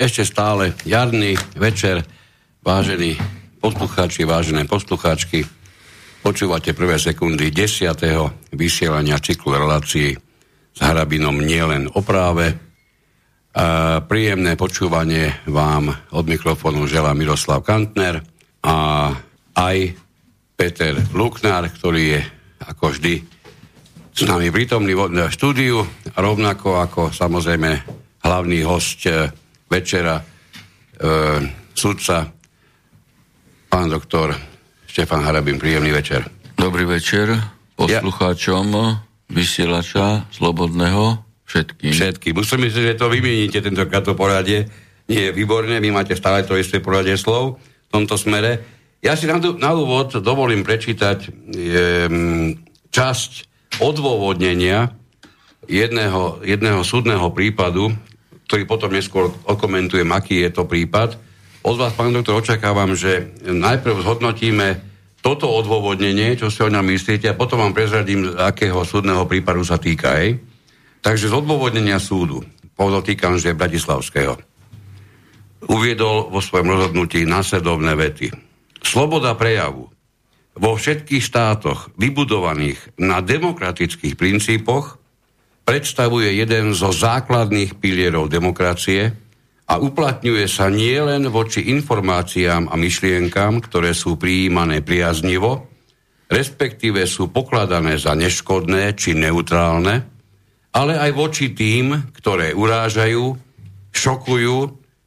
Ešte stále jarný večer, vážení poslucháči, vážené poslucháčky. Počúvate prvé sekundy 10. vysielania cyklu relácií s Harabinom nielen o práve. A príjemné počúvanie vám od mikrofónu želá Miroslav Kantner a aj Peter Luknár, ktorý je ako vždy s nami prítomný v štúdiu, rovnako ako samozrejme hlavný host e, večera, e, sudca, pán doktor Štefan Harabin. Príjemný večer. Dobrý večer poslucháčom ja. vysielača Slobodného všetkým. Všetkým. Musím myslieť, že to vymieníte tentokrát to poradie. Nie je výborné, vy máte stále to isté poradie slov v tomto smere. Ja si na, na úvod dovolím prečítať e, časť odôvodnenia jedného, jedného súdneho prípadu, ktorý potom neskôr okomentujem, aký je to prípad. Od vás, pán doktor, očakávam, že najprv zhodnotíme toto odôvodnenie, čo si o ňom myslíte, a potom vám prezradím, akého súdneho prípadu sa týka. Hej. Takže z odôvodnenia súdu, podotýkam, že Bratislavského, uviedol vo svojom rozhodnutí následovné vety. Sloboda prejavu vo všetkých štátoch vybudovaných na demokratických princípoch predstavuje jeden zo základných pilierov demokracie a uplatňuje sa nielen voči informáciám a myšlienkam, ktoré sú prijímané priaznivo, respektíve sú pokladané za neškodné či neutrálne, ale aj voči tým, ktoré urážajú, šokujú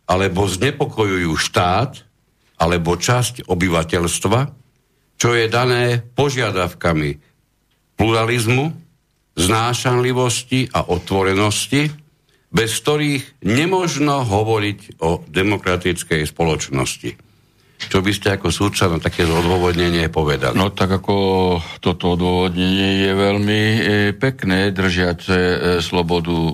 alebo znepokojujú štát alebo časť obyvateľstva, čo je dané požiadavkami pluralizmu, znášanlivosti a otvorenosti, bez ktorých nemožno hovoriť o demokratickej spoločnosti. Čo by ste ako súdca na také odôvodnenie povedali? No tak ako toto odôvodnenie je veľmi e, pekné, držiace e, slobodu e,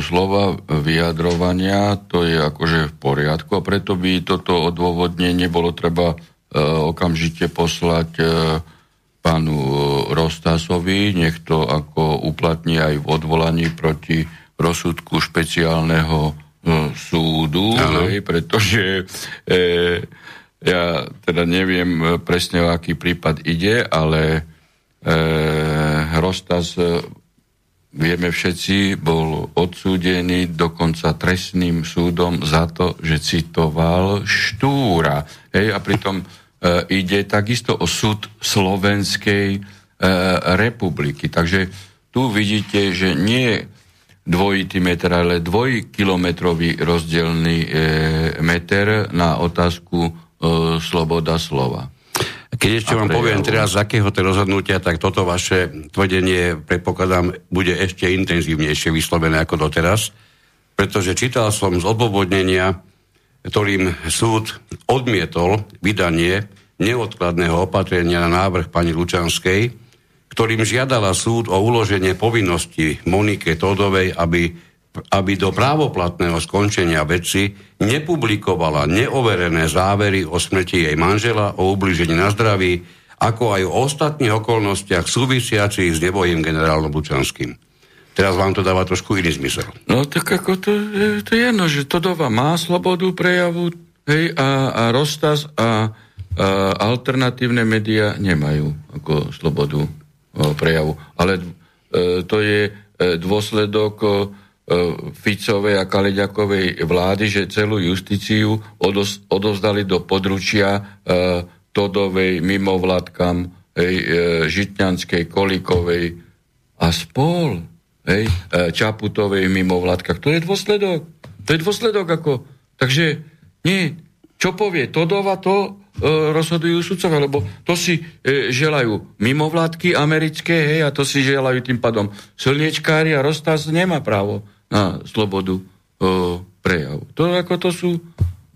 slova, vyjadrovania, to je akože v poriadku a preto by toto odôvodnenie bolo treba okamžite poslať pánu Rostasovi, nech to ako uplatní aj v odvolaní proti rozsudku špeciálneho e, súdu, hej, pretože e, ja teda neviem e, presne o aký prípad ide, ale e, Rostas e, vieme všetci, bol odsúdený dokonca trestným súdom za to, že citoval Štúra. Hej, a pritom E, ide takisto o súd Slovenskej e, republiky. Takže tu vidíte, že nie dvojitý meter, ale dvojkilometrový rozdielný e, meter na otázku sloboda slova. Keď ešte vám poviem teraz, z akého to rozhodnutia, tak toto vaše tvrdenie, predpokladám, bude ešte intenzívnejšie vyslovené ako doteraz, pretože čítal som z odôvodnenia ktorým súd odmietol vydanie neodkladného opatrenia na návrh pani Lučanskej, ktorým žiadala súd o uloženie povinnosti Monike Todovej, aby, aby do právoplatného skončenia veci nepublikovala neoverené závery o smrti jej manžela, o ubližení na zdraví, ako aj o ostatných okolnostiach súvisiacich s nebojím generálom Lučanským. Teraz vám to dáva trošku iný zmysel. No tak ako to, to je jedno, že Todova má slobodu prejavu hej, a, a Rostas a, a alternatívne médiá nemajú ako slobodu o, prejavu. Ale e, to je e, dôsledok o, Ficovej a Kaleďakovej vlády, že celú justíciu odos, odovzdali do područia e, Todovej, mimovládkam, hej, e, Žitňanskej, Kolikovej a spol hej, e, Čaputovej mimovládkach. To je dôsledok. To je dôsledok ako... Takže nie, čo povie Todova, to e, rozhodujú sudcovia, lebo to si e, želajú mimovládky americké, hej, a to si želajú tým pádom slniečkári a Rostas nemá právo na slobodu e, prejavu. To ako to sú...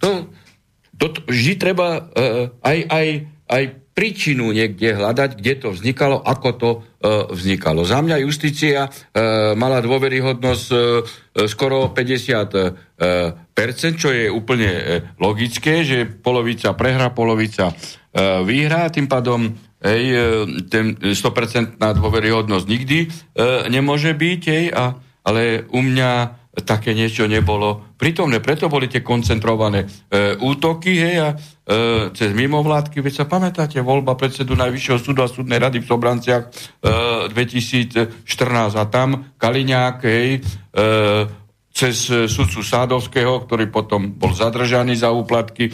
To, to vždy treba e, aj, aj, aj príčinu niekde hľadať, kde to vznikalo, ako to e, vznikalo. Za mňa justícia e, mala dôveryhodnosť e, skoro 50%, e, čo je úplne e, logické, že polovica prehra, polovica e, vyhrá, tým pádom hej, e, ten 100% na dôveryhodnosť nikdy e, nemôže byť, hej, a, ale u mňa také niečo nebolo prítomné. Preto boli tie koncentrované e, útoky hej, a e, cez mimovládky. Veď sa pamätáte, voľba predsedu Najvyššieho súdu a súdnej rady v Sobranciach e, 2014 a tam Kaliňák hej, e, cez sudcu Sádovského, ktorý potom bol zadržaný za úplatky, e,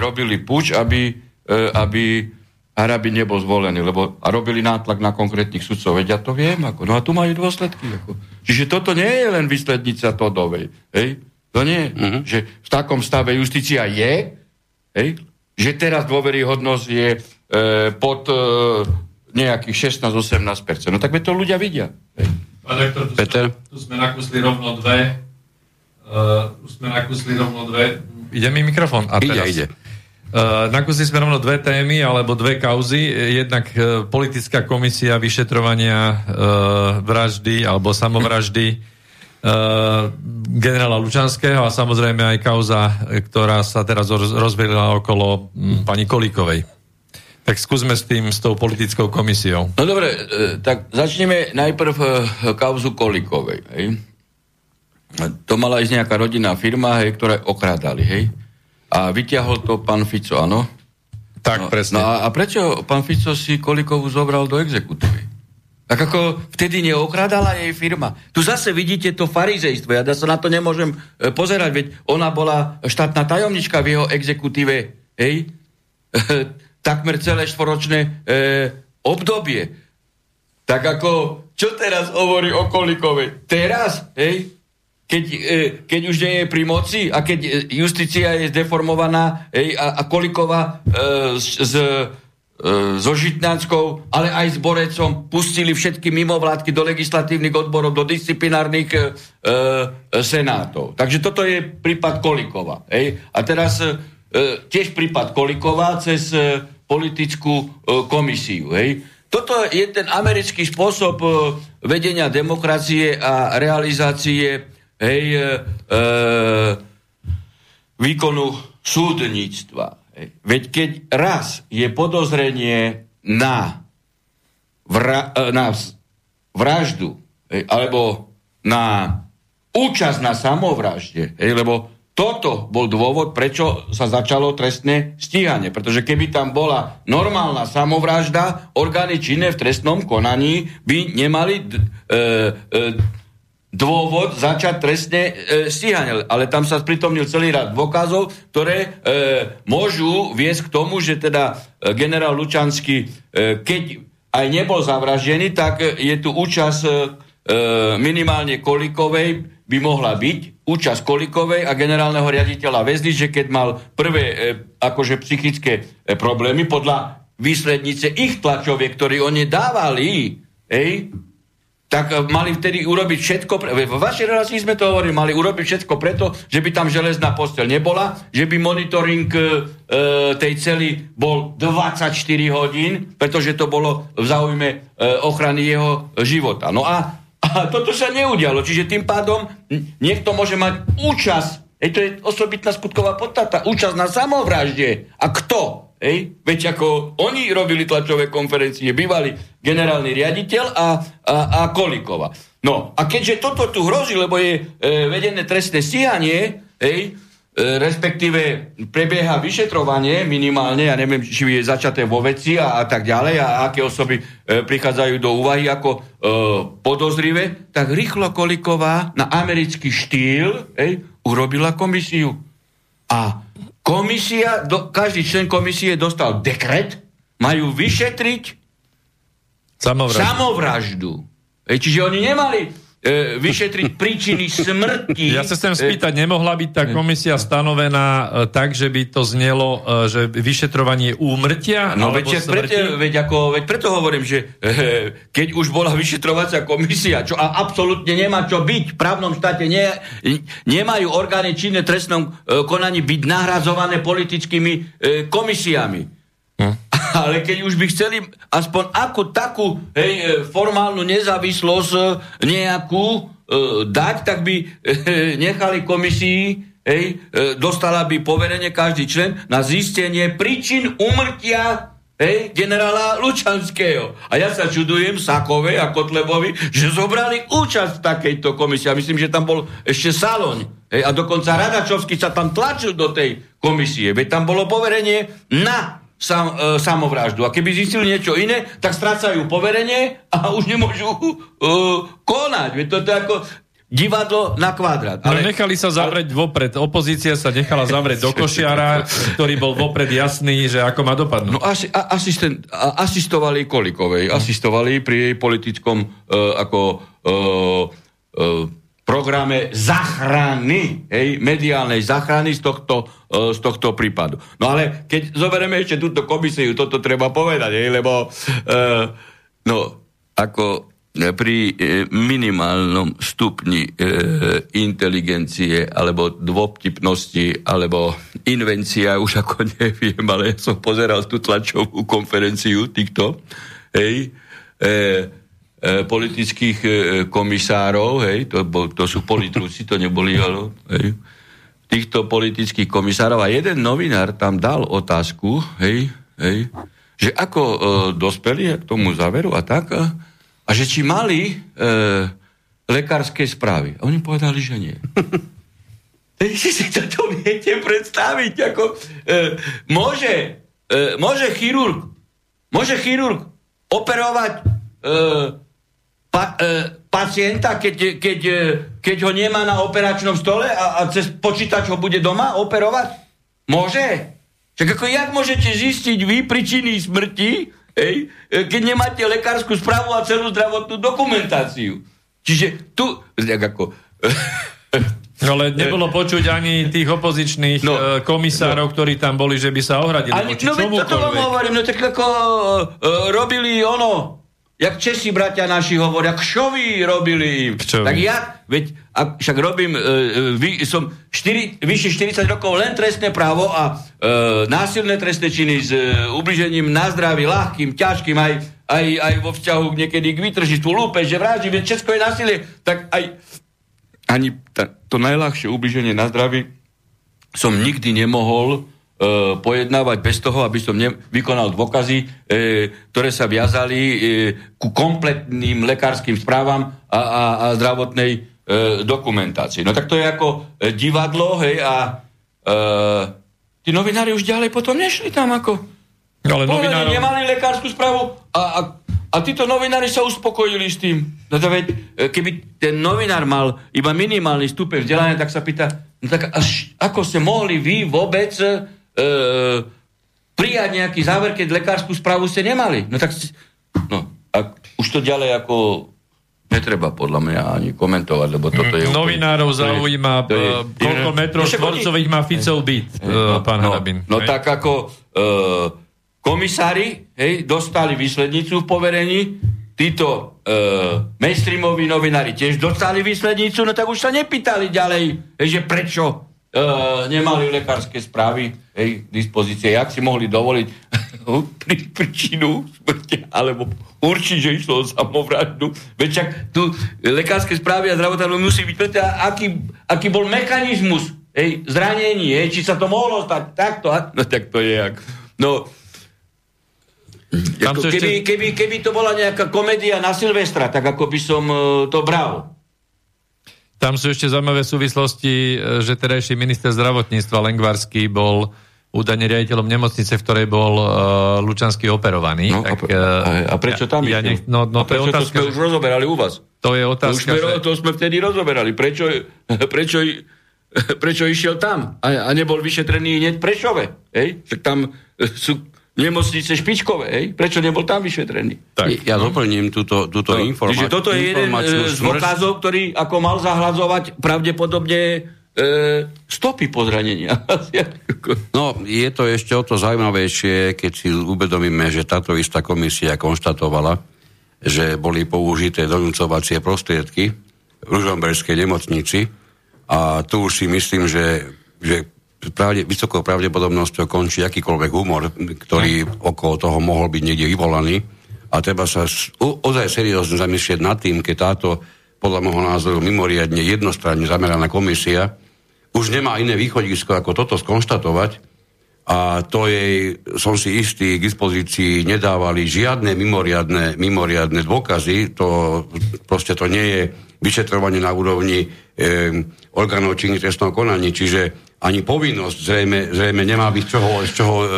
robili puč, aby, e, aby Arabi nebol zvolený, lebo a robili nátlak na konkrétnych sudcov. Veď ja to viem. Ako, no a tu majú dôsledky. Ako. Čiže toto nie je len výslednica Todovej. Hej? To nie. Uh-huh. Že v takom stave justícia je, hej? Že teraz dôveryhodnosť je e, pod e, nejakých 16-18%. No tak to ľudia vidia. Pán rektor, tu, Peter? Sme, tu sme nakusli rovno dve. Uh, už sme nakusli rovno dve. Ide mi mikrofón. A ide, teraz. ide. Uh, nakúsili sme rovno dve témy alebo dve kauzy. Jednak uh, politická komisia vyšetrovania uh, vraždy alebo samovraždy generála Lučanského a samozrejme aj kauza, ktorá sa teraz roz, rozvelila okolo um, pani Kolíkovej. Tak skúsme s tým, s tou politickou komisiou. No dobre, tak začneme najprv kauzu Kolíkovej. Hej? To mala ísť nejaká rodinná firma, hej, ktoré okrádali, hej? A vyťahol to pán Fico, áno? Tak, no, presne. No a, a prečo pán Fico si Kolikovu zobral do exekutívy? Tak ako vtedy neokrádala jej firma. Tu zase vidíte to farizejstvo. Ja sa na to nemôžem e, pozerať, veď ona bola štátna tajomnička v jeho exekutíve. Hej? takmer celé štvoročné e, obdobie. Tak ako, čo teraz hovorí o Kolikovej? Teraz, hej? keď, e, keď už nie je pri moci a keď e, justícia je zdeformovaná ej, a, a Kolikova e, s, e, so Žitnáckou, ale aj s Borecom pustili všetky mimovládky do legislatívnych odborov, do disciplinárnych e, e, senátov. Takže toto je prípad Kolikova. Ej. A teraz e, tiež prípad Kolikova cez e, politickú e, komisiu. Ej. Toto je ten americký spôsob e, vedenia demokracie a realizácie hej, e, e, výkonu súdnictva. Veď keď raz je podozrenie na, vra, e, na vraždu, alebo na účasť na samovražde, lebo toto bol dôvod, prečo sa začalo trestné stíhanie. Pretože keby tam bola normálna samovražda, orgány činné v trestnom konaní by nemali e, e, dôvod začať trestne e, stíhanie. Ale tam sa spritomnil celý rad dôkazov, ktoré e, môžu viesť k tomu, že teda e, generál Lučanský, e, keď aj nebol zavraždený, tak je tu účasť e, minimálne Kolikovej by mohla byť, účasť Kolikovej a generálneho riaditeľa väzdy, že keď mal prvé e, akože psychické e, problémy podľa výslednice ich tlačovie, ktorí oni dávali, ej, tak eh, mali vtedy urobiť všetko, pre, v vašej relácii sme to hovorili, mali urobiť všetko preto, že by tam železná posteľ nebola, že by monitoring e, tej cely bol 24 hodín, pretože to bolo v záujme e, ochrany jeho života. No a, a toto sa neudialo, čiže tým pádom niekto môže mať účasť, Ej, to je osobitná skutková podstata, účasť na samovražde. A kto? Ej? Veď ako oni robili tlačové konferencie, bývali generálny riaditeľ a, a, a Kolikova. No a keďže toto tu hrozí, lebo je e, vedené trestné stíhanie, ej, e, respektíve prebieha vyšetrovanie minimálne, ja neviem, či je začaté vo veci a, a tak ďalej a aké osoby e, prichádzajú do úvahy ako e, podozrivé, tak rýchlo Koliková na americký štýl ej, urobila komisiu. A Komisia, do, každý člen komisie dostal dekret, majú vyšetriť samovraždu. samovraždu. E, čiže oni nemali e, vyšetriť príčiny smrti. Ja sa chcem spýtať, nemohla byť tá komisia stanovená e, tak, že by to znelo, e, že vyšetrovanie úmrtia? No veď, preto, veď, ako, veď preto hovorím, že e, keď už bola vyšetrovacia komisia, čo a absolútne nemá čo byť, v právnom štáte ne, nemajú orgány činné trestnom e, konaní byť nahrazované politickými e, komisiami. Hm. Ale keď už by chceli aspoň akú takú hej, e, formálnu nezávislosť e, nejakú e, dať, tak by e, nechali komisii, hej, e, dostala by poverenie každý člen na zistenie príčin umrtia hej, generála Lučanského. A ja sa čudujem Sakovej a Kotlebovi, že zobrali účasť v takejto komisii. A myslím, že tam bol ešte Saloň. Hej, a dokonca Radačovský sa tam tlačil do tej komisie. Veď tam bolo poverenie na sam, e, samovraždu. A keby zistili niečo iné, tak strácajú poverenie a už nemôžu e, konať. Veď to, to je ako divadlo na kvadrát. Ale... No nechali sa zavrieť ale... vopred. Opozícia sa nechala zavrieť do košiara, ktorý bol vopred jasný, že ako má dopadnúť. No asi, a, asistent, a, asistovali Kolikovej. Asistovali pri jej politickom uh, ako uh, uh, programe zachrany, hej, mediálnej zachrany z tohto, uh, z tohto prípadu. No ale keď zoberieme ešte túto komisiu, toto treba povedať, hej, lebo uh, no, ako e, pri uh, minimálnom stupni uh, inteligencie alebo dvoptipnosti alebo invencia, už ako neviem, ale ja som pozeral tú tlačovú konferenciu týchto, hej, e, politických e, komisárov, hej, to, bol, to sú politruci, to neboli, ale, hej, týchto politických komisárov a jeden novinár tam dal otázku, hej, hej, že ako e, dospeli k tomu záveru a tak, a, a že či mali e, lekárske správy. A oni povedali, že nie. si si to viete predstaviť, ako e, môže, e, môže chirurg, môže chirurg operovať e, pa, e, pacienta, keď, keď, e, keď ho nemá na operačnom stole a, a cez počítač ho bude doma operovať? Môže. Čak ako jak môžete zistiť vy príčiny smrti, hej, e, keď nemáte lekárskú správu a celú zdravotnú dokumentáciu? Čiže tu, tak ako... Ale nebolo počuť ani tých opozičných no, e, komisárov, no. ktorí tam boli, že by sa ohradili ani, No veď toto vám hovorím, no tak ako uh, robili ono, jak Česi bratia naši hovoria, kšoví robili im. Kšoví. Tak ja, veď, a však robím, e, e vy, som 4, vyše 40 rokov len trestné právo a e, násilné trestné činy s e, ubližením na zdraví, ľahkým, ťažkým, aj, aj, aj vo vzťahu niekedy k vytržitvu, lúpež, že vraždí, veď Česko je násilie, tak aj ani ta, to najľahšie ubliženie na zdraví som nikdy nemohol e, pojednávať bez toho, aby som ne, vykonal dôkazy, e, ktoré sa viazali e, ku kompletným lekárskym správam a, a, a zdravotnej e, dokumentácii. No tak to je ako e, divadlo, hej, a e, tí novinári už ďalej potom nešli tam ako... No, ale novinárov... nemali lekárskú správu a, a, a títo novinári sa uspokojili s tým. No to veď, e, keby ten novinár mal iba minimálny stupeň vzdelania, tak sa pýta, no tak až, ako ste mohli vy vôbec prijať nejaký záver, keď lekárskú správu ste nemali. No tak, no, a už to ďalej ako netreba podľa mňa ani komentovať, lebo toto je... Novinárov zaujíma, to je, koľko metrov štvorcových má Ficov byt, no, pán no, Harabin. No, no tak ako e, komisári hej, dostali výslednicu v poverení, títo e, mainstreamoví novinári tiež dostali výslednicu, no tak už sa nepýtali ďalej, hej, že prečo nemali lekárske správy hej, dispozície, jak si mohli dovoliť pri, príčinu smrti, alebo určiť, že išlo o samovraždu. Veď však tu lekárske správy a zdravotárstvo musí byť preto, aký, aký bol mechanizmus hej, zranení, hej, či sa to mohlo stať takto. No tak to je jak... No, ako, keby, keby, keby to bola nejaká komédia na Silvestra, tak ako by som uh, to bral. Tam sú ešte zaujímavé súvislosti, e, že terajší minister zdravotníctva Lengvarský bol údajne riaditeľom nemocnice, v ktorej bol uh, Lučanský operovaný. No, tak, a, a prečo tam ja, ja nech, no, no, a to je otázka, to sme už rozoberali u vás? To je otázka. To, sme, že... to sme vtedy rozoberali. Prečo, prečo, prečo išiel tam a, a nebol vyšetrený hneď Prešove? Hej? Tak tam sú nemocnice špičkové, hej? Prečo nebol tam vyšetrený? Tak. Ja doplním túto, túto no, informáciu. toto je jeden e, z dôkazov, ktorý ako mal zahladzovať pravdepodobne e, stopy pozranenia. no, je to ešte o to zaujímavejšie, keď si uvedomíme, že táto istá komisia konštatovala, že boli použité donúcovacie prostriedky v Ružomberskej nemocnici a tu už si myslím, že, že pravde, vysokou pravdepodobnosťou končí akýkoľvek humor, ktorý okolo toho mohol byť niekde vyvolaný. A treba sa ozaj seriózne zamyslieť nad tým, keď táto, podľa môjho názoru, mimoriadne jednostranne zameraná komisia už nemá iné východisko ako toto skonštatovať, a to jej, som si istý, k dispozícii nedávali žiadne mimoriadne, mimoriadne dôkazy, to proste to nie je vyšetrovanie na úrovni e, orgánov činných trestného konaní, čiže ani povinnosť zrejme, zrejme nemá byť čoho, z čoho, e,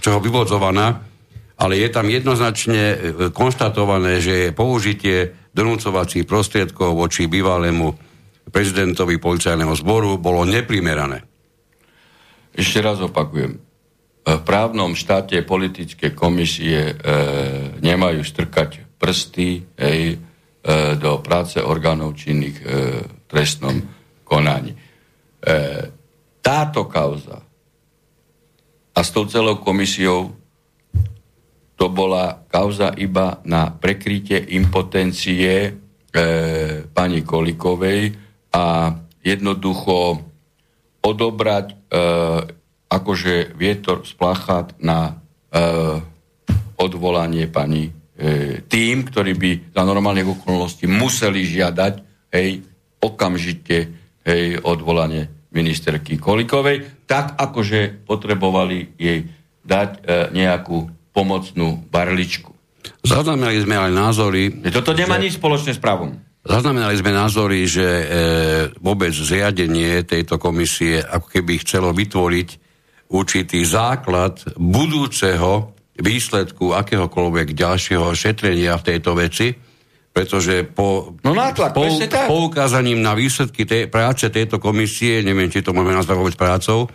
čoho vyvodzovaná, ale je tam jednoznačne e, konštatované, že použitie donúcovacích prostriedkov voči bývalému prezidentovi policajného zboru bolo neprimerané. Ešte raz opakujem. V právnom štáte politické komisie e, nemajú strkať prsty ej, e, do práce orgánov činných e, v trestnom konaní. E, táto kauza a s tou celou komisiou to bola kauza iba na prekrytie impotencie e, pani Kolikovej a jednoducho odobrať e, akože vietor splachát na e, odvolanie pani e, tým, ktorí by za normálnych okolností museli žiadať hej, okamžite hej, odvolanie ministerky Kolikovej, tak akože potrebovali jej dať e, nejakú pomocnú barličku. Zaznamenali sme ale názory... Toto nemá že... nič spoločné s právom. Zaznamenali sme názory, že e, vôbec zriadenie tejto komisie ako keby chcelo vytvoriť určitý základ budúceho výsledku akéhokoľvek ďalšieho šetrenia v tejto veci, pretože po no nátlak, pou, poukázaním na výsledky tej, práce tejto komisie, neviem, či to môžeme nazvať vôbec prácou,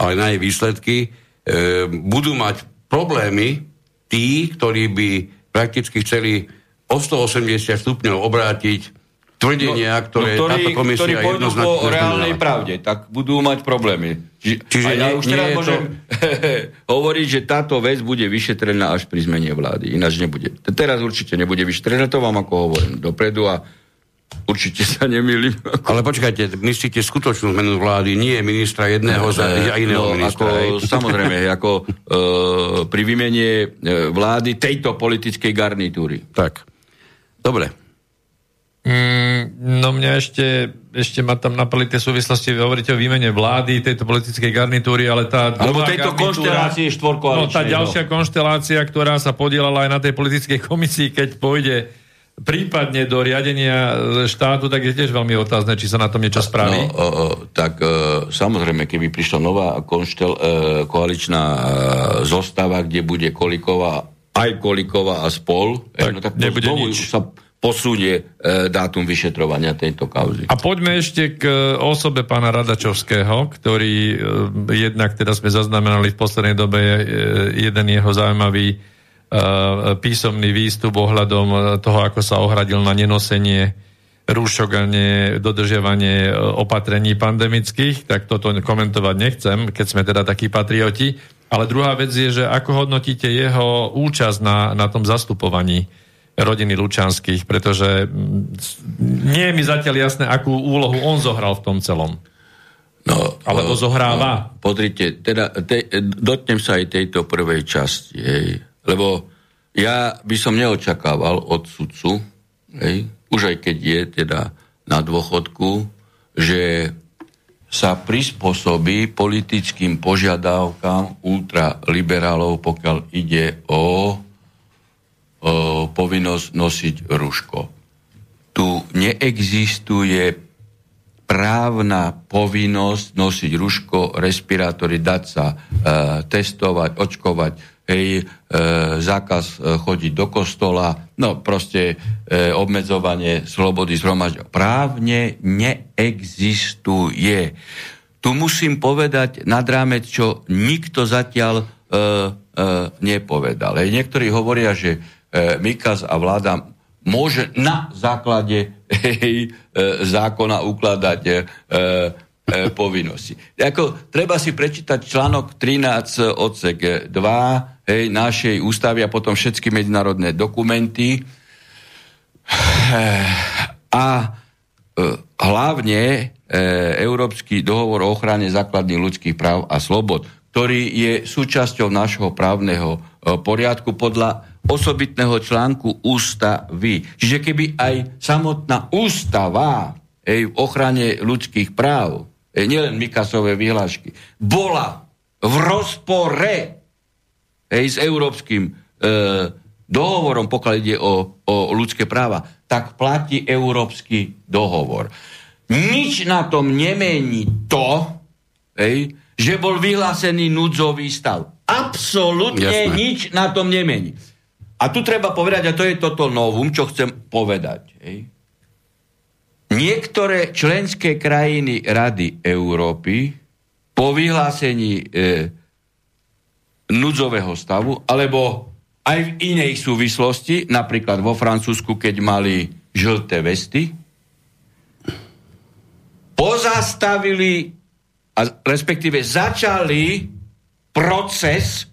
ale na jej výsledky, e, budú mať problémy tí, ktorí by prakticky chceli o 180 stupňov obrátiť tvrdenia, no, ktoré no, ktorí, táto komisia ktorí pôjdu po reálnej pravde, tak budú mať problémy. Či, Čiže ja už teraz môžem to... hovoriť, že táto vec bude vyšetrená až pri zmene vlády. Ináč nebude. Teraz určite nebude vyšetrená, to vám ako hovorím dopredu a Určite sa nemýlim. Ale počkajte, myslíte skutočnú zmenu vlády, nie ministra jedného za iného no, ministra. Ako, samozrejme, ako e, pri vymene e, vlády tejto politickej garnitúry. Tak. Dobre. Mm, no mňa ešte, ešte ma tam napali tie súvislosti, vy hovoríte o výmene vlády, tejto politickej garnitúry, ale tá Alebo tejto konštelácie No tá ďalšia konštelácia, ktorá sa podielala aj na tej politickej komisii, keď pôjde prípadne do riadenia štátu, tak je tiež veľmi otázne, či sa na tom niečo spraví. No, o, o, tak e, samozrejme, keby prišla nová konštel, e, koaličná e, zostava, kde bude Koliková aj Kolikova a spol, tak, no, tak nebude nič. sa posunie e, dátum vyšetrovania tejto kauzy. A poďme ešte k osobe pána Radačovského, ktorý e, jednak teda sme zaznamenali v poslednej dobe e, jeden jeho zaujímavý e, písomný výstup ohľadom toho, ako sa ohradil na nenosenie rúšok a dodržiavanie opatrení pandemických, tak toto komentovať nechcem, keď sme teda takí patrioti. Ale druhá vec je, že ako hodnotíte jeho účasť na, na tom zastupovaní rodiny Lučanských, pretože mm, nie je mi zatiaľ jasné, akú úlohu on zohral v tom celom. No, Alebo no, zohráva. No, podrite, teda te, dotnem sa aj tejto prvej časti, hej, lebo ja by som neočakával od sudcu, hej, už aj keď je teda na dôchodku, že sa prispôsobí politickým požiadavkám ultraliberálov, pokiaľ ide o, o povinnosť nosiť ruško. Tu neexistuje právna povinnosť nosiť ruško, respirátory, dať sa e, testovať, očkovať, hej, zákaz e, chodiť do kostola, no proste e, obmedzovanie slobody zhromažďovania. Právne neexistuje. Tu musím povedať nad rámec, čo nikto zatiaľ e, e, nepovedal. Hej, niektorí hovoria, že e, Mikaz a vláda môže na základe hej, e, zákona ukladať e, e, povinnosti. Ako, treba si prečítať článok 13 odsek 2 hej, našej ústavy a potom všetky medzinárodné dokumenty. A e, hlavne e, Európsky dohovor o ochrane základných ľudských práv a slobod, ktorý je súčasťou našho právneho e, poriadku podľa osobitného článku ústavy. Čiže keby aj samotná ústava ej, v ochrane ľudských práv nielen Mikasové vyhlášky, bola v rozpore hej, s európskym e, dohovorom, pokiaľ ide o, o ľudské práva, tak platí európsky dohovor. Nič na tom nemení to, hej, že bol vyhlásený núdzový stav. Absolutne Jasné. nič na tom nemení. A tu treba povedať, a to je toto novum, čo chcem povedať. Hej. Niektoré členské krajiny Rady Európy po vyhlásení e, núdzového stavu, alebo aj v inej súvislosti, napríklad vo Francúzsku, keď mali žlté vesty, pozastavili, a respektíve začali proces,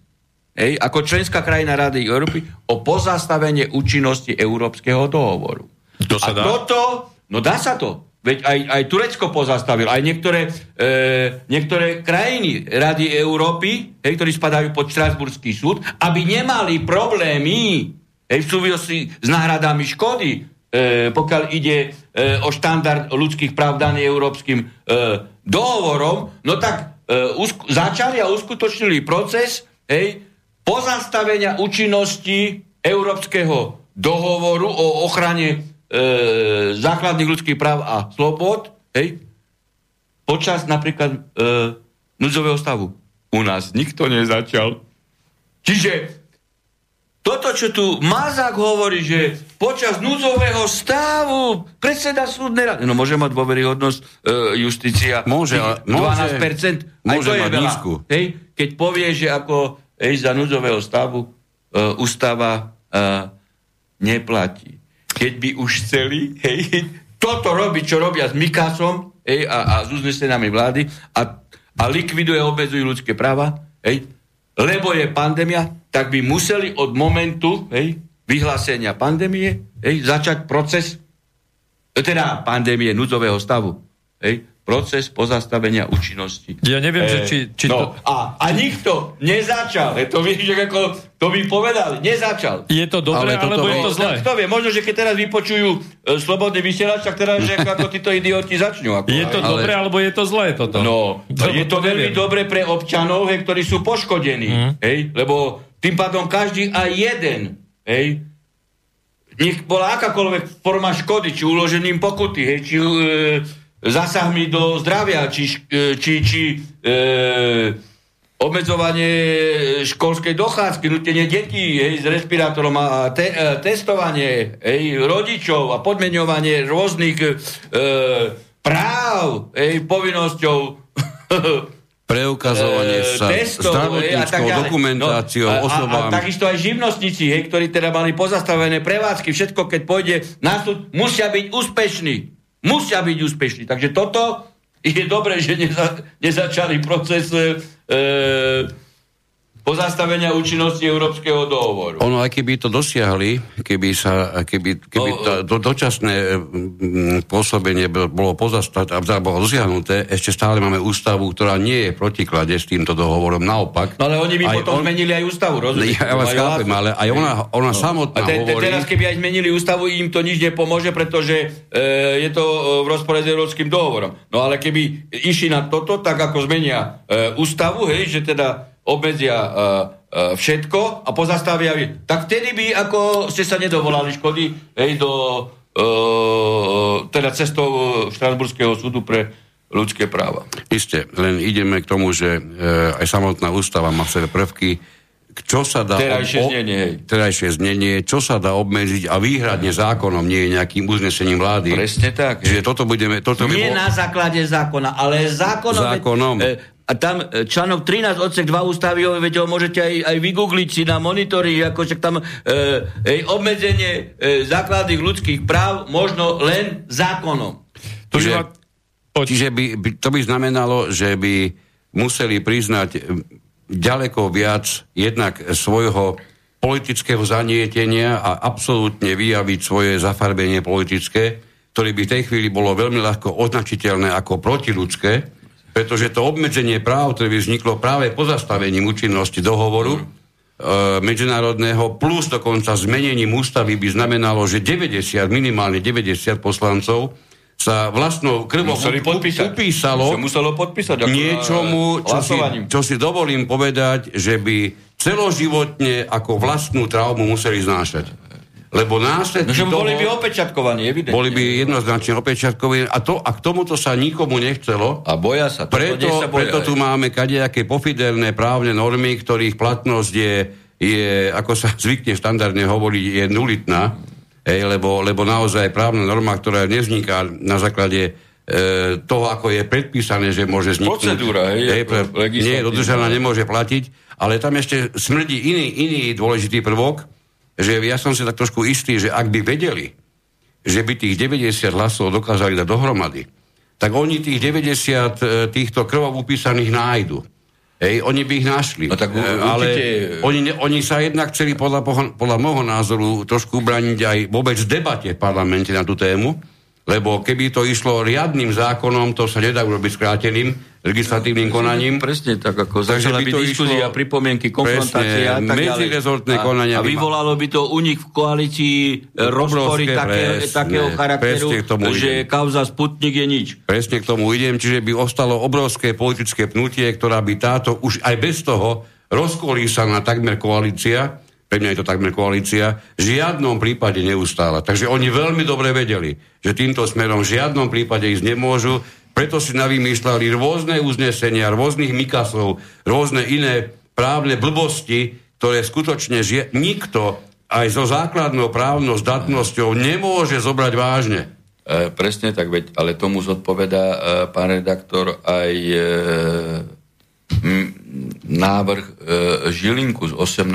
hej, ako členská krajina Rady Európy, o pozastavenie účinnosti Európskeho dohovoru. To a dá? toto, no dá sa to. Veď aj, aj Turecko pozastavil, aj niektoré, e, niektoré krajiny Rady Európy, hej, ktorí spadajú pod Štrasburský súd, aby nemali problémy hej, v súvislosti s náhradami škody, e, pokiaľ ide e, o štandard ľudských práv daný európskym e, dohovorom, no tak e, usk- začali a uskutočnili proces hej, pozastavenia účinnosti Európskeho dohovoru o ochrane e, základných ľudských práv a slobod, hej, počas napríklad e, núdzového stavu. U nás nikto nezačal. Čiže toto, čo tu Mazák hovorí, že počas núdzového stavu predseda súdnej rady, no môže mať dôveryhodnosť e, justícia Môže, môže- 12%, aj môže mať veľa. nízku. Hej, keď povie, že ako hej, za núdzového stavu e, ústava e, neplatí. Keď by už chceli, hej, toto robiť, čo robia s Mikasom hej, a, a s uznesenami vlády a, a likviduje, obmedzujú ľudské práva, hej, lebo je pandémia, tak by museli od momentu hej, vyhlásenia pandémie hej, začať proces teda pandémie núdzového stavu. Hej, proces pozastavenia účinnosti. Ja neviem, že či, či no, to... a, a nikto nezačal. Je to vieš, že ako to by povedali. Nezačal. Je to dobré, Ale alebo je to zlé? Kto vie, možno, že keď teraz vypočujú e, slobodný vysielač, tak teraz, že ako títo idioti začnú. Ako, Je to aj. dobré, alebo je to zlé toto? No, To- je to to veľmi neviem. dobre pre občanov, hej, ktorí sú poškodení. Mhm. Hej, lebo tým pádom každý aj jeden, hej, nech bola akákoľvek forma škody, či uložením pokuty, hej, či e, zásahmi do zdravia, či, e, či, či e, obmedzovanie školskej dochádzky, nutenie detí hej, s respirátorom a te, e, testovanie hej, rodičov a podmeňovanie rôznych e, práv hej, povinnosťou Preukazovanie e, sa testov, zdravotníckou dokumentáciou, no, a, osobám. A, a takisto aj živnostníci, hej, ktorí teda mali pozastavené prevádzky, všetko, keď pôjde na súd, musia byť úspešní. Musia byť úspešní. Takže toto je dobré, že neza, nezačali proces e, e, pozastavenia účinnosti Európskeho dohovoru. Ono, aj keby to dosiahli, keby, sa, keby, keby No, to, to dočasné mm, pôsobenie bolo- pozastať teda bolo dosiahnuté, ešte stále máme ústavu, ktorá nie je v protiklade s týmto dohovorom. Naopak. No ale oni by aj potom on- zmenili aj ústavu, rozumieš? Ja vás Majú chápem, ale aj ona, ona No. samotná A te, te, hovorí... teraz, keby aj zmenili ústavu, im to nič nepomôže, pretože e, je to e, v rozpore s európskym dohovorom. No ale keby išli na toto, tak ako zmenia e, ústavu, hej, že teda obmedzia e, e, všetko a pozastavia, tak vtedy by ako ste sa nedovolali škody hej, do e, teda cestou Štrasburského súdu pre ľudské práva. Isté, len ideme k tomu, že e, aj samotná ústava má sebe prvky, čo sa dá... Terajšie ob- znenie. Terajšie znenie, čo sa dá obmedziť a výhradne zákonom, nie nejakým uznesením vlády. Presne tak. Čiže toto budeme... Toto by Nie bolo- na základe zákona, ale zákonom. Zákonom. E, a tam e, článok 13 odsek 2 ústavy, veď ho môžete aj, aj vygoogliť si na monitori, ako však tam e, e, obmedzenie e, základných ľudských práv možno len zákonom. To Čiže- ma-. Čiže by, by, to by znamenalo, že by museli priznať ďaleko viac jednak svojho politického zanietenia a absolútne vyjaviť svoje zafarbenie politické, ktoré by v tej chvíli bolo veľmi ľahko označiteľné ako protiludské, pretože to obmedzenie práv, ktoré by vzniklo práve pozastavením účinnosti dohovoru e, medzinárodného, plus dokonca zmenením ústavy by znamenalo, že 90, minimálne 90 poslancov sa vlastnou krvou podpísať. upísalo Sa muselo podpísať. ako, niečomu, čo si, čo si dovolím povedať, že by celoživotne ako vlastnú traumu museli znášať. Lebo následky No, toho... boli by opečatkovaní, evidentne. boli by jednoznačne opečiatkové a, to, a k tomuto sa nikomu nechcelo. A boja sa. To Preto, sa boja. preto tu máme kadejaké pofidelné právne normy, ktorých platnosť je, je ako sa zvykne štandardne hovoriť, je nulitná, hej, lebo, lebo naozaj právna norma, ktorá nevzniká na základe e, toho, ako je predpísané, že môže vzniknúť. Procedúra, hej, pre, nie je dodržaná, nemôže platiť, ale tam ešte smrdí iný, iný dôležitý prvok, že ja som si tak trošku istý, že ak by vedeli, že by tých 90 hlasov dokázali dať dohromady, tak oni tých 90 e, týchto krvov upísaných nájdu. Hej, oni by ich našli. No tak E, ale určite- oni, ne- oni sa jednak chceli podľa, podľa môjho názoru trošku ubraniť aj vôbec debate v parlamente na tú tému, lebo keby to išlo riadnym zákonom, to sa nedá urobiť skráteným legislatívnym konaním. Presne tak, ako Takže začala by to diskusia, išlo- pripomienky, konfrontácia a tak medzirezortné A- konania A vyvolalo by to u nich v koalícii e, rozpory také, presne, takého charakteru, presne k tomu že idem. kauza Sputnik je nič. Presne k tomu idem, čiže by ostalo obrovské politické pnutie, ktorá by táto už aj bez toho rozkolísaná takmer koalícia, pre mňa je to takmer koalícia, v žiadnom prípade neustála. Takže oni veľmi dobre vedeli, že týmto smerom v žiadnom prípade ísť nemôžu, preto si navymýšľali rôzne uznesenia, rôznych mikasov, rôzne iné právne blbosti, ktoré skutočne žie- nikto aj so základnou právnou zdatnosťou nemôže zobrať vážne. E, presne tak, veď, ale tomu zodpoveda e, pán redaktor aj e, návrh e, Žilinku z 18.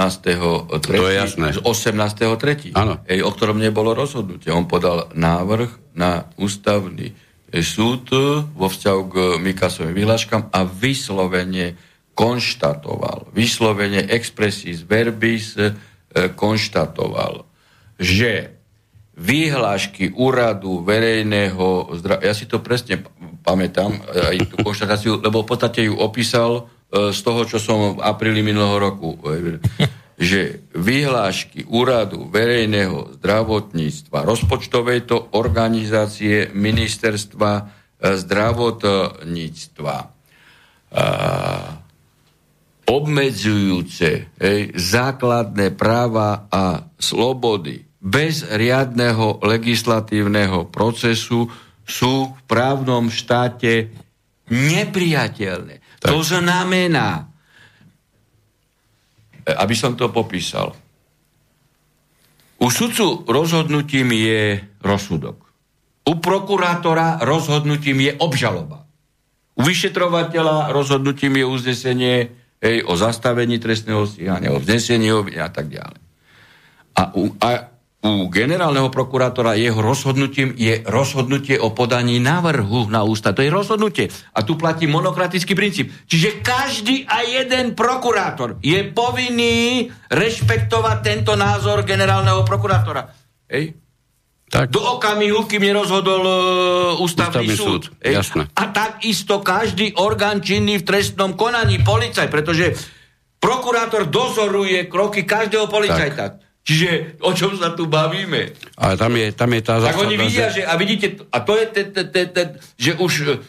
To je jasné. Z 18. Áno. Ej, o ktorom nebolo rozhodnutie. On podal návrh na ústavný e, súd vo vzťahu k Mikasovým vyhláškam a vyslovene konštatoval, vyslovene expressis verbis e, konštatoval, že výhlášky úradu verejného zdravia, ja si to presne pamätám, aj tú konštatáciu, lebo v podstate ju opísal e, z toho, čo som v apríli minulého roku, e, že vyhlášky úradu verejného zdravotníctva, rozpočtovej to organizácie ministerstva e, a, obmedzujúce hej, základné práva a slobody bez riadného legislatívneho procesu sú v právnom štáte nepriateľné. Tak. To znamená, aby som to popísal, u sudcu rozhodnutím je rozsudok. U prokurátora rozhodnutím je obžaloba. U vyšetrovateľa rozhodnutím je uznesenie hej, o zastavení trestného stíhania, o vznesení a tak ďalej. A u, a u generálneho prokurátora jeho rozhodnutím je rozhodnutie o podaní návrhu na ústa. To je rozhodnutie. A tu platí monokratický princíp. Čiže každý a jeden prokurátor je povinný rešpektovať tento názor generálneho prokurátora. Hej? Tak. Do okamihu, kým nerozhodol uh, ústavný, Ústavný súd. súd, Hej. jasné. A takisto každý orgán činný v trestnom konaní, policaj, pretože prokurátor dozoruje kroky každého policajta. Čiže o čom sa tu bavíme? Ale tam je, tam je tá Tak zásada, oni vidia, že... že, a vidíte, a to je, te, te, te, te, že už uh,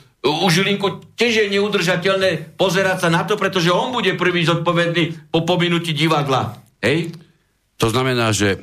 u Žilinku tiež je neudržateľné pozerať sa na to, pretože on bude prvý zodpovedný po pominutí divadla. Hej? To znamená, že e,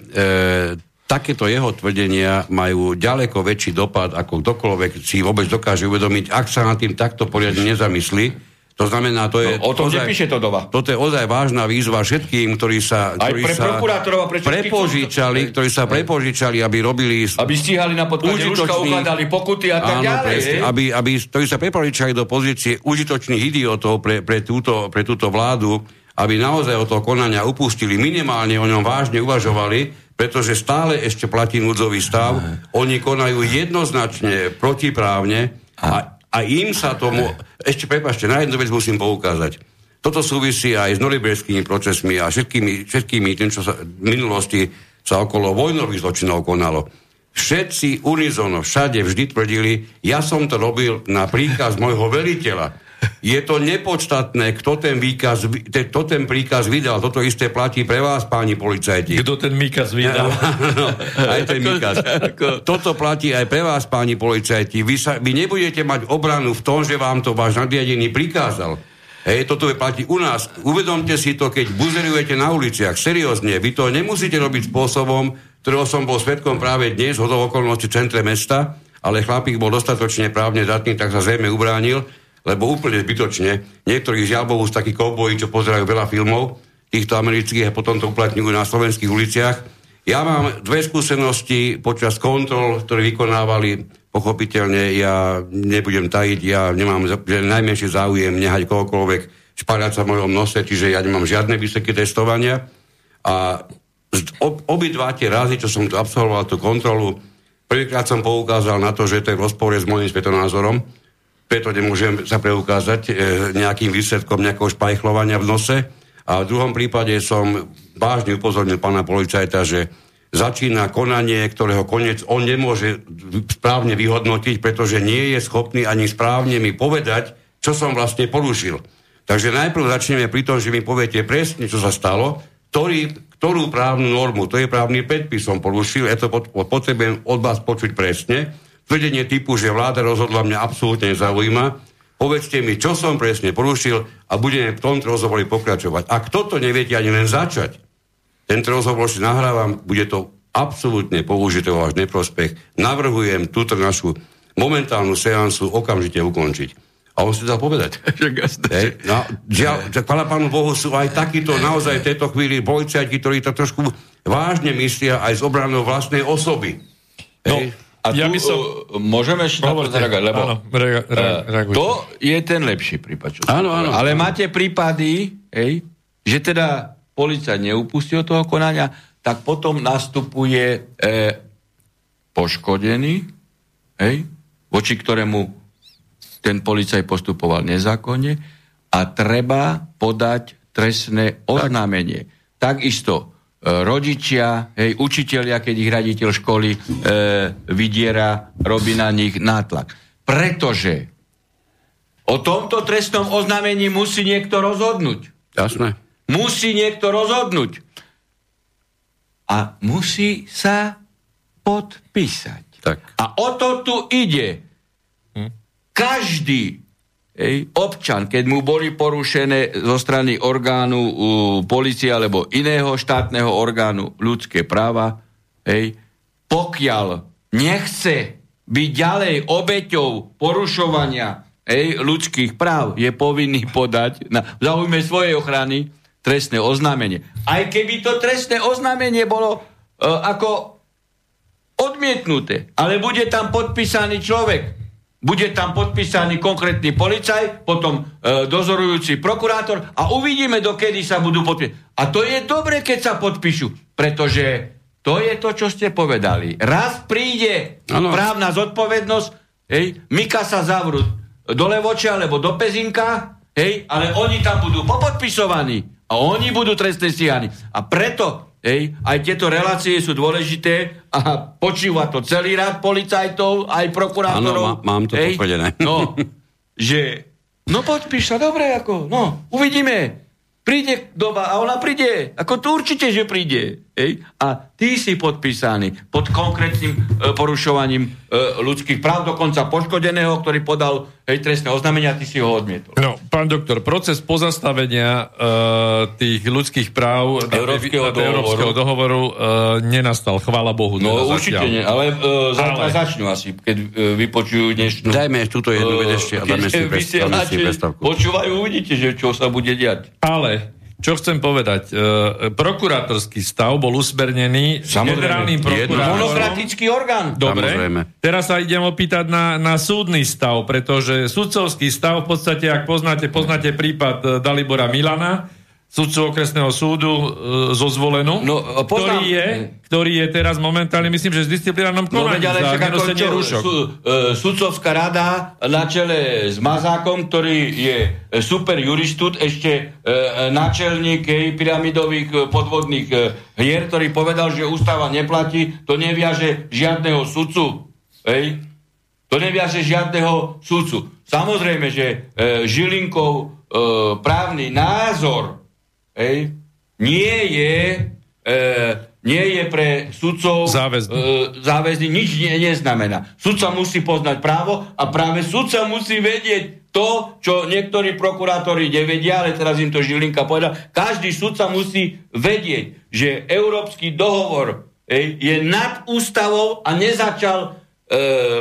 takéto jeho tvrdenia majú ďaleko väčší dopad, ako kdokoľvek si vôbec dokáže uvedomiť, ak sa nad tým takto poriadne nezamyslí. To znamená, to je... No, o tom ozaj- nepíše to dova. Toto je ozaj vážna výzva všetkým, ktorí sa, Aj ktorí pre sa prokurátorov a pre prepožičali, ktorí sa prepožičali, aby robili Aby stíhali na podklade Ruška, ukladali pokuty a tak Áno, ďalej. presne, aby, aby, ktorí sa prepožičali do pozície užitočných idiotov pre, pre, túto, pre túto vládu, aby naozaj od toho konania upustili, minimálne o ňom vážne uvažovali, pretože stále ešte platí núdzový stav. Oni konajú jednoznačne protiprávne a, a im sa tomu... Ešte prepašte, na jednu vec musím poukázať. Toto súvisí aj s noriberskými procesmi a všetkými, všetkými tým, čo sa v minulosti sa okolo vojnových zločinov konalo. Všetci unizono, všade vždy tvrdili, ja som to robil na príkaz môjho veliteľa. Je to nepodstatné, kto ten, výkaz, kto ten príkaz vydal. Toto isté platí pre vás, páni policajti. Kto ten výkaz vydal? no, aj ten výkaz. Toto platí aj pre vás, páni policajti. Vy, sa, vy nebudete mať obranu v tom, že vám to váš nadriadený prikázal. Hej, toto je platí u nás. Uvedomte si to, keď buzerujete na uliciach. Seriózne, vy to nemusíte robiť spôsobom, ktorého som bol svetkom práve dnes, hodov okolnosti v centre mesta, ale chlapík bol dostatočne právne zatný, tak sa zrejme ubránil, lebo úplne zbytočne. Niektorí žiaľ Bohu z takých koubojí, čo pozerajú veľa filmov, týchto amerických a potom to uplatňujú na slovenských uliciach. Ja mám dve skúsenosti počas kontrol, ktoré vykonávali Pochopiteľne ja nebudem tajiť, ja nemám najmenší záujem nehať kohokoľvek šparať sa v mojom nose, čiže ja nemám žiadne výsledky testovania. A ob, obidva tie razy, čo som tu absolvoval tú kontrolu, prvýkrát som poukázal na to, že to je v rozpore s môjim svetonázorom, preto nemôžem sa preukázať e, nejakým výsledkom nejakého špajchlovania v nose. A v druhom prípade som vážne upozornil pána policajta, že začína konanie, ktorého koniec on nemôže správne vyhodnotiť, pretože nie je schopný ani správne mi povedať, čo som vlastne porušil. Takže najprv začneme pri tom, že mi poviete presne, čo sa stalo, ktorý, ktorú právnu normu, to je právny predpis som porušil, ja to potrebujem od vás počuť presne. Tvrdenie typu, že vláda rozhodla mňa absolútne nezaujíma, povedzte mi, čo som presne porušil a budeme v tomto rozhovore pokračovať. Ak toto neviete ani len začať, tento rozhovor si nahrávam, bude to absolútne použité váš neprospech. Navrhujem túto našu momentálnu seansu okamžite ukončiť. A on si dal povedať. Hej, no, žiaľ, chvala pánu Bohu, sú aj takíto naozaj v tejto chvíli policajti, ktorí to trošku vážne myslia aj z obranou vlastnej osoby. Hej. No. A ja tu by som... Môžeme ešte na to zareagovať, lebo áno, re, re, uh, to je ten lepší prípad. Čo áno, áno. Ale áno. máte prípady, hej, že teda policajt neupustí od toho konania, tak potom nastupuje e, poškodený, hej, voči ktorému ten policaj postupoval nezákonne a treba podať trestné oznámenie. Tak. Takisto rodičia, hej, učitelia, keď ich raditeľ školy e, vydiera, robí na nich nátlak. Pretože o tomto trestnom oznámení musí niekto rozhodnúť. Jasné. Musí niekto rozhodnúť. A musí sa podpísať. Tak. A o to tu ide. Hm? Každý ej, občan, keď mu boli porušené zo strany orgánu uh, policie alebo iného štátneho orgánu ľudské práva, ej, pokiaľ nechce byť ďalej obeťou porušovania ej, ľudských práv, je povinný podať na zaujme svojej ochrany trestné oznámenie. Aj keby to trestné oznámenie bolo e, ako odmietnuté, ale bude tam podpísaný človek, bude tam podpísaný konkrétny policaj, potom e, dozorujúci prokurátor a uvidíme, dokedy sa budú podpísať. A to je dobre, keď sa podpíšu, pretože to je to, čo ste povedali. Raz príde ano. právna zodpovednosť, hej, Mika sa zavrú do Levoča alebo do Pezinka, hej, ale oni tam budú popodpisovaní. A oni budú trestne stíhaní. A preto ej, aj tieto relácie sú dôležité a počúva to celý rad policajtov, aj prokurátorov. Áno, má, mám to ej, potvrdené. No, že no podpíš sa, dobre, ako, no, uvidíme. Príde doba a ona príde. Ako to určite, že príde. Ej? A ty si podpísaný pod konkrétnym e, porušovaním e, ľudských práv, dokonca poškodeného, ktorý podal hej, trestné oznámenia, ty si ho odmietol. No, pán doktor, proces pozastavenia e, tých ľudských práv Európskeho dohovoru, Európskeho dohovoru e, nenastal, chvála Bohu. No teda určite nie, ale e, zajtra ale... začnú asi, keď e, vypočujú dnešnú... Dajme túto jednu e, ešte a dáme si, prestávku. Počúvajú, uvidíte, že čo sa bude diať. Ale čo chcem povedať? E, prokurátorský stav bol usmernený generálnym prokurátorom. Monokratický orgán. Dobre. Samozrejme. Teraz sa idem opýtať na, na súdny stav, pretože sudcovský stav, v podstate, ak poznáte, poznáte prípad e, Dalibora Milana, sudcu okresného súdu e, zo zvolenu, no, ktorý, je, ktorý je teraz momentálne, myslím, že s disciplinárnom no, konaním no, ale za nenosenie rúšok. Sú, e, sudcovská rada na čele s Mazákom, ktorý je super juristút, ešte e, náčelník e, pyramidových e, podvodných e, hier, ktorý povedal, že ústava neplatí, to neviaže žiadneho sudcu. Ej? To neviaže žiadneho súdcu. Samozrejme, že e, Žilinkov e, právny názor ej, nie je e, nie je pre sudcov záväzný, e, záväzný nič nie, neznamená. Sudca musí poznať právo a práve sudca musí vedieť to, čo niektorí prokurátori nevedia, ale teraz im to Žilinka povedal. Každý sudca musí vedieť, že Európsky dohovor ej, je nad ústavou a nezačal e,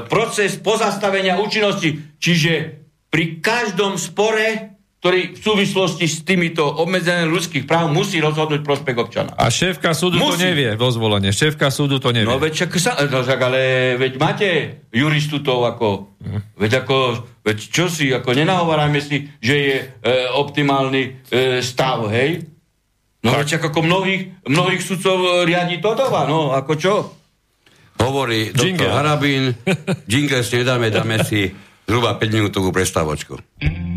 proces pozastavenia účinnosti. Čiže pri každom spore, ktorý v súvislosti s týmito obmedzením ľudských práv musí rozhodnúť prospech občana. A šéfka súdu musí. to nevie vo zvolenie. Šéfka súdu to nevie. No veď, čak, sa, no, čak, ale veď máte juristu to ako... Hm. Veď ako... Veď čo si, ako nenahovárajme si, že je e, optimálny e, stav, hej? No veď ako mnohých, mnohých sudcov riadi Todova, no ako čo? Hovorí doktor Harabín, jingle si nedáme, dáme si zhruba 5 minútovú prestávočku. They're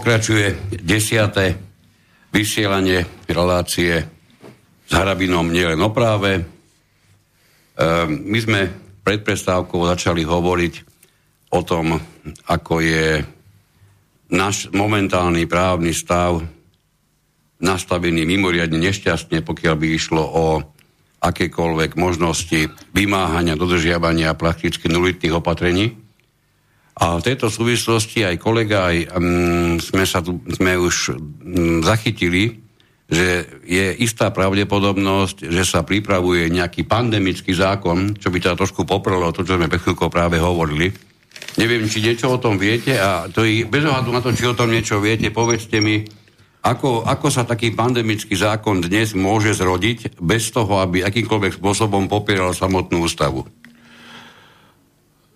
pokračuje desiate vysielanie relácie s Harabinom nielen o práve. E, my sme pred prestávkou začali hovoriť o tom, ako je náš momentálny právny stav nastavený mimoriadne nešťastne, pokiaľ by išlo o akékoľvek možnosti vymáhania, dodržiavania prakticky nulitných opatrení. A v tejto súvislosti aj kolega, aj um, sme, sa tu, sme už um, zachytili, že je istá pravdepodobnosť, že sa pripravuje nejaký pandemický zákon, čo by teda trošku poprelo to, čo sme pred práve hovorili. Neviem, či niečo o tom viete a to je, bez ohľadu na to, či o tom niečo viete, povedzte mi, ako, ako sa taký pandemický zákon dnes môže zrodiť bez toho, aby akýmkoľvek spôsobom popieral samotnú ústavu?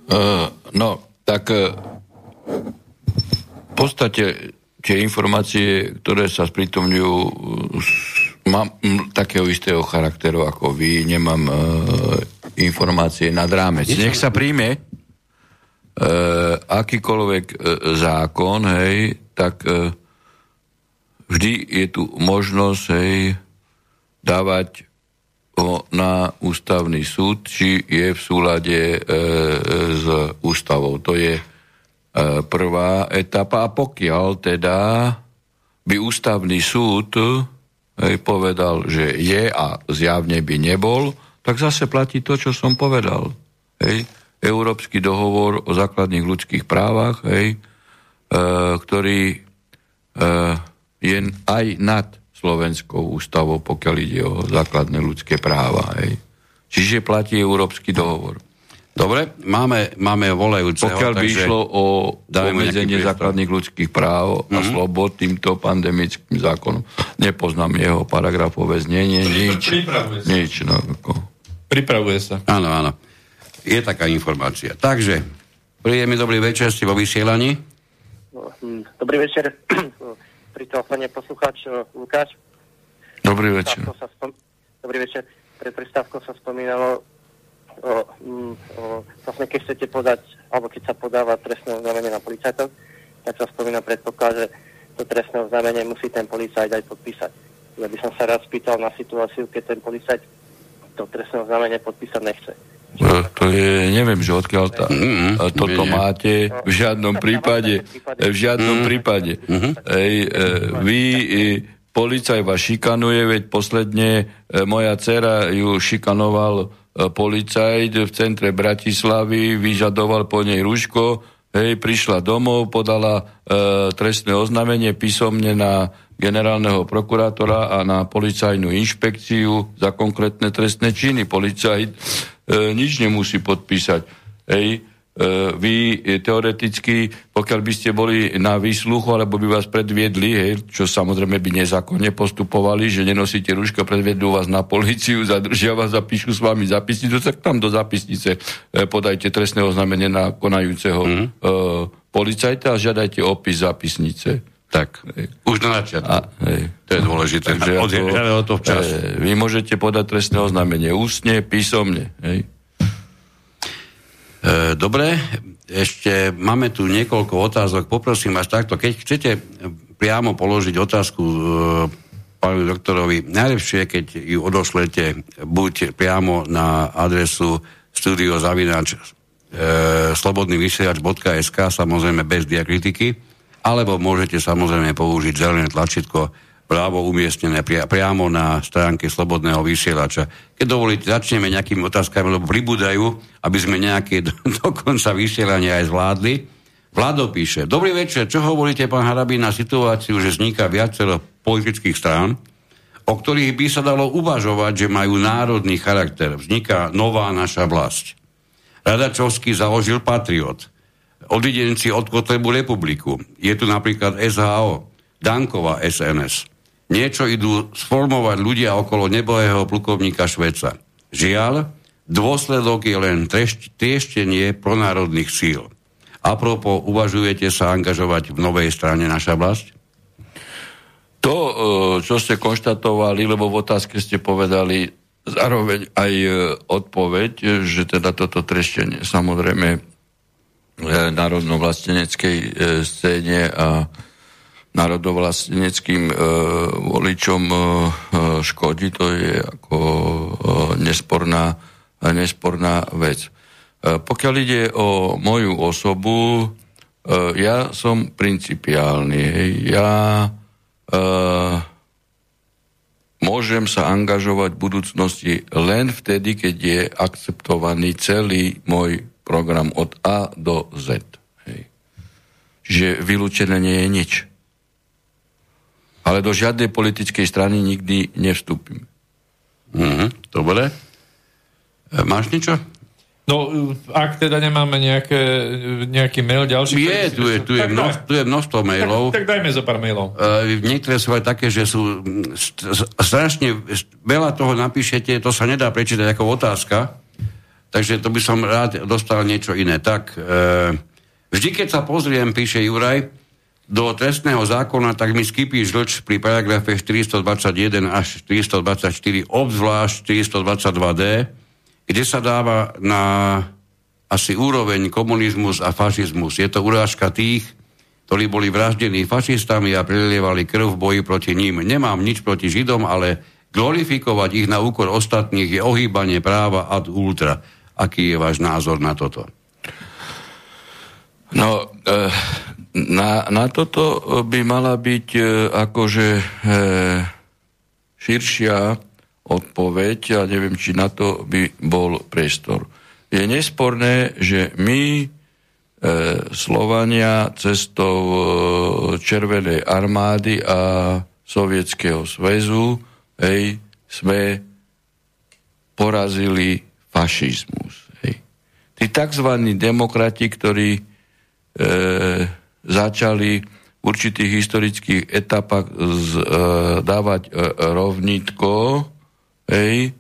Uh, no, tak e, v podstate tie informácie, ktoré sa sprítomňujú, mám takého istého charakteru ako vy, nemám uh, informácie nad rámec. Nech sa príjme uh, akýkoľvek uh, zákon, hej, tak uh, vždy je tu možnosť, hej, dávať ho na ústavný súd, či je v súlade e, s ústavou. To je e, prvá etapa. A pokiaľ teda by ústavný súd e, povedal, že je a zjavne by nebol, tak zase platí to, čo som povedal. Hej. Európsky dohovor o základných ľudských právach, hej, e, ktorý e, je aj nad Slovenskou ústavou, pokiaľ ide o základné ľudské práva. Hej. Čiže platí Európsky dohovor. Dobre, máme, máme volajúceho. Pokiaľ by išlo o obmedzenie základných ľudských práv mm-hmm. a mhm. slobod týmto pandemickým zákonom. Nepoznám jeho paragrafové znenie, nič. Pripravuje sa. Nič, no, ako. Pripravuje sa. Áno, áno. Je taká informácia. Takže, príjemný dobrý večer, ste vo vysielaní. Dobrý večer. Pri telefóne poslucháč eh, Lukáš. Dobrý večer. Sa spom... Dobrý večer. Pre prestávkou sa spomínalo, o, mm, o, vlastne keď chcete podať, alebo keď sa podáva trestné oznámenie na policajtov, tak sa spomína predpoklad, že to trestné oznámenie musí ten policajt aj podpísať. Ja by som sa rád spýtal na situáciu, keď ten policajt to trestné oznámenie podpísať nechce. No, to je, neviem, že odkiaľ tá, mm, toto nie. máte, v žiadnom prípade, v žiadnom mm. prípade. Mm-hmm. Ej, e, vy, policaj vás šikanuje, veď posledne e, moja dcera ju šikanoval e, policajt v centre Bratislavy, vyžadoval po nej rúško, hej, prišla domov, podala e, trestné oznámenie písomne na generálneho prokurátora a na policajnú inšpekciu za konkrétne trestné činy. Policajt e, nič nemusí podpísať. Hej, e, vy e, teoreticky, pokiaľ by ste boli na výsluchu, alebo by vás predviedli, hej, čo samozrejme by nezákonne postupovali, že nenosíte rúško, predviedú vás na policiu, zadržia vás, zapíšu s vami zapisnicu, tak tam do zapisnice e, podajte trestné oznámenie na konajúceho mm. e, policajta a žiadajte opis zapisnice. Tak, už na začiatku. A, hej. To je dôležité. Takže ako, o to včas. E, vy môžete podať trestné oznámenie ústne, písomne. Hej. E, dobre, ešte máme tu niekoľko otázok. Poprosím vás takto, keď chcete priamo položiť otázku e, pánovi doktorovi, najlepšie je, keď ju odošlete buď priamo na adresu studiozavinač e, slobodnyvysielač.sk, samozrejme bez diakritiky, alebo môžete samozrejme použiť zelené tlačítko právo umiestnené pri, priamo na stránke Slobodného vysielača. Keď dovolíte, začneme nejakými otázkami, lebo pribúdajú, aby sme nejaké do, do vysielania aj zvládli. Vlado píše, dobrý večer, čo hovoríte, pán Harabín, na situáciu, že vzniká viacero politických strán o ktorých by sa dalo uvažovať, že majú národný charakter. Vzniká nová naša vlast. Radačovský založil Patriot. Odidenci od Kotlebu republiku. Je tu napríklad SHO, Dankova SNS. Niečo idú sformovať ľudia okolo nebohého plukovníka Šveca. Žiaľ, dôsledok je len trešť, trieštenie pronárodných síl. A propos, uvažujete sa angažovať v novej strane naša vlast? To, e, čo ste konštatovali, lebo v otázke ste povedali zároveň aj e, odpoveď, že teda toto treštenie samozrejme národno-vlasteneckej scéne a národovlastneckým e, voličom škodí, to je ako nesporná, nesporná vec. Pokiaľ ide o moju osobu, ja som principiálny. Ja môžem sa angažovať v budúcnosti len vtedy, keď je akceptovaný celý môj program od A do Z. Hej. Čiže vylúčené nie je nič ale do žiadnej politickej strany nikdy nevstúpim. Mhm, dobre. E, máš niečo? No, ak teda nemáme nejaké, nejaký mail ďalší... Je, tu je, tu je, množ, tu je množstvo mailov. Tak, tak dajme zo pár mailov. Uh, niektoré sú aj také, že sú st- strašne veľa toho napíšete, to sa nedá prečítať ako otázka, takže to by som rád dostal niečo iné. Tak, uh, vždy, keď sa pozriem, píše Juraj, do trestného zákona, tak mi skypí žlč pri paragrafe 421 až 424, obzvlášť 422d, kde sa dáva na asi úroveň komunizmus a fašizmus. Je to urážka tých, ktorí boli vraždení fašistami a prelievali krv v boji proti ním. Nemám nič proti Židom, ale glorifikovať ich na úkor ostatných je ohýbanie práva ad ultra. Aký je váš názor na toto? No, e, na, na toto by mala byť e, akože širšia odpoveď a neviem, či na to by bol priestor. Je nesporné, že my Slovania cestou Červenej armády a Sovietskeho zväzu hej, sme porazili fašizmus. Hej. Tí tzv. demokrati, ktorí e, začali v určitých historických etapách z, e, dávať e, rovnitko, hej, e,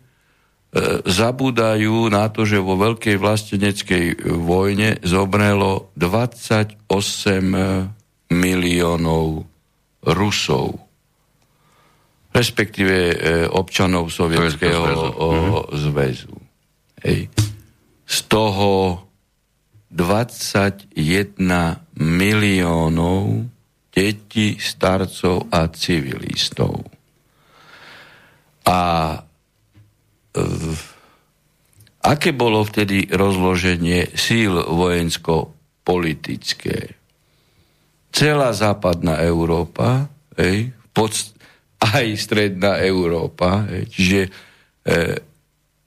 zabúdajú na to, že vo veľkej vlasteneckej vojne zomrelo 28 miliónov Rusov, respektíve e, občanov Sovietskeho zväzu. Hej. Z toho 21 miliónov detí, starcov a civilistov. A aké bolo vtedy rozloženie síl vojensko-politické? Celá západná Európa, hej, pod, aj stredná Európa, hej, čiže e,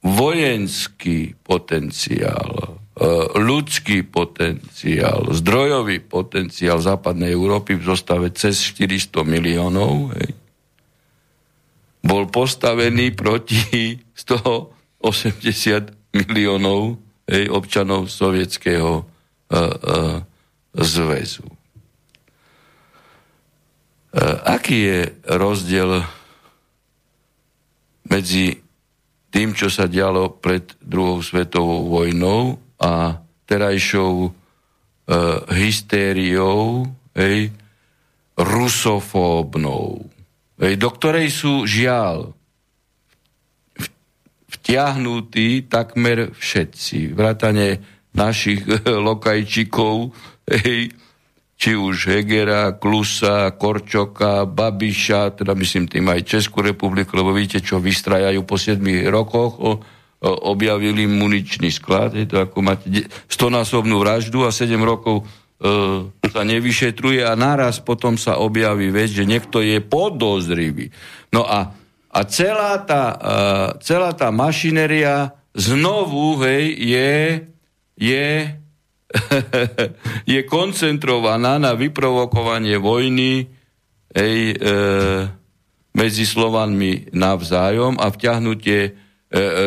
vojenský potenciál E, ľudský potenciál, zdrojový potenciál západnej Európy v zostave cez 400 miliónov hej, bol postavený proti 180 miliónov hej, občanov sovietského uh, uh, zväzu. Uh, aký je rozdiel medzi tým, čo sa dialo pred druhou svetovou vojnou a terajšou e, hystériou, hej, rusofóbnou, hej, do ktorej sú žiaľ vtiahnutí takmer všetci, vrátane našich lokajčikov, hej, či už Hegera, Klusa, Korčoka, Babiša, teda myslím tým aj Českú republiku, lebo víte, čo vystrajajú po 7 rokoch o, objavili muničný sklad, je to ako máte stonásobnú vraždu a 7 rokov e, sa nevyšetruje a naraz potom sa objaví vec, že niekto je podozrivý. No a, a celá, tá, e, celá tá mašineria znovu hej, je, je, je koncentrovaná na vyprovokovanie vojny hej, e, medzi Slovanmi navzájom a vťahnutie e,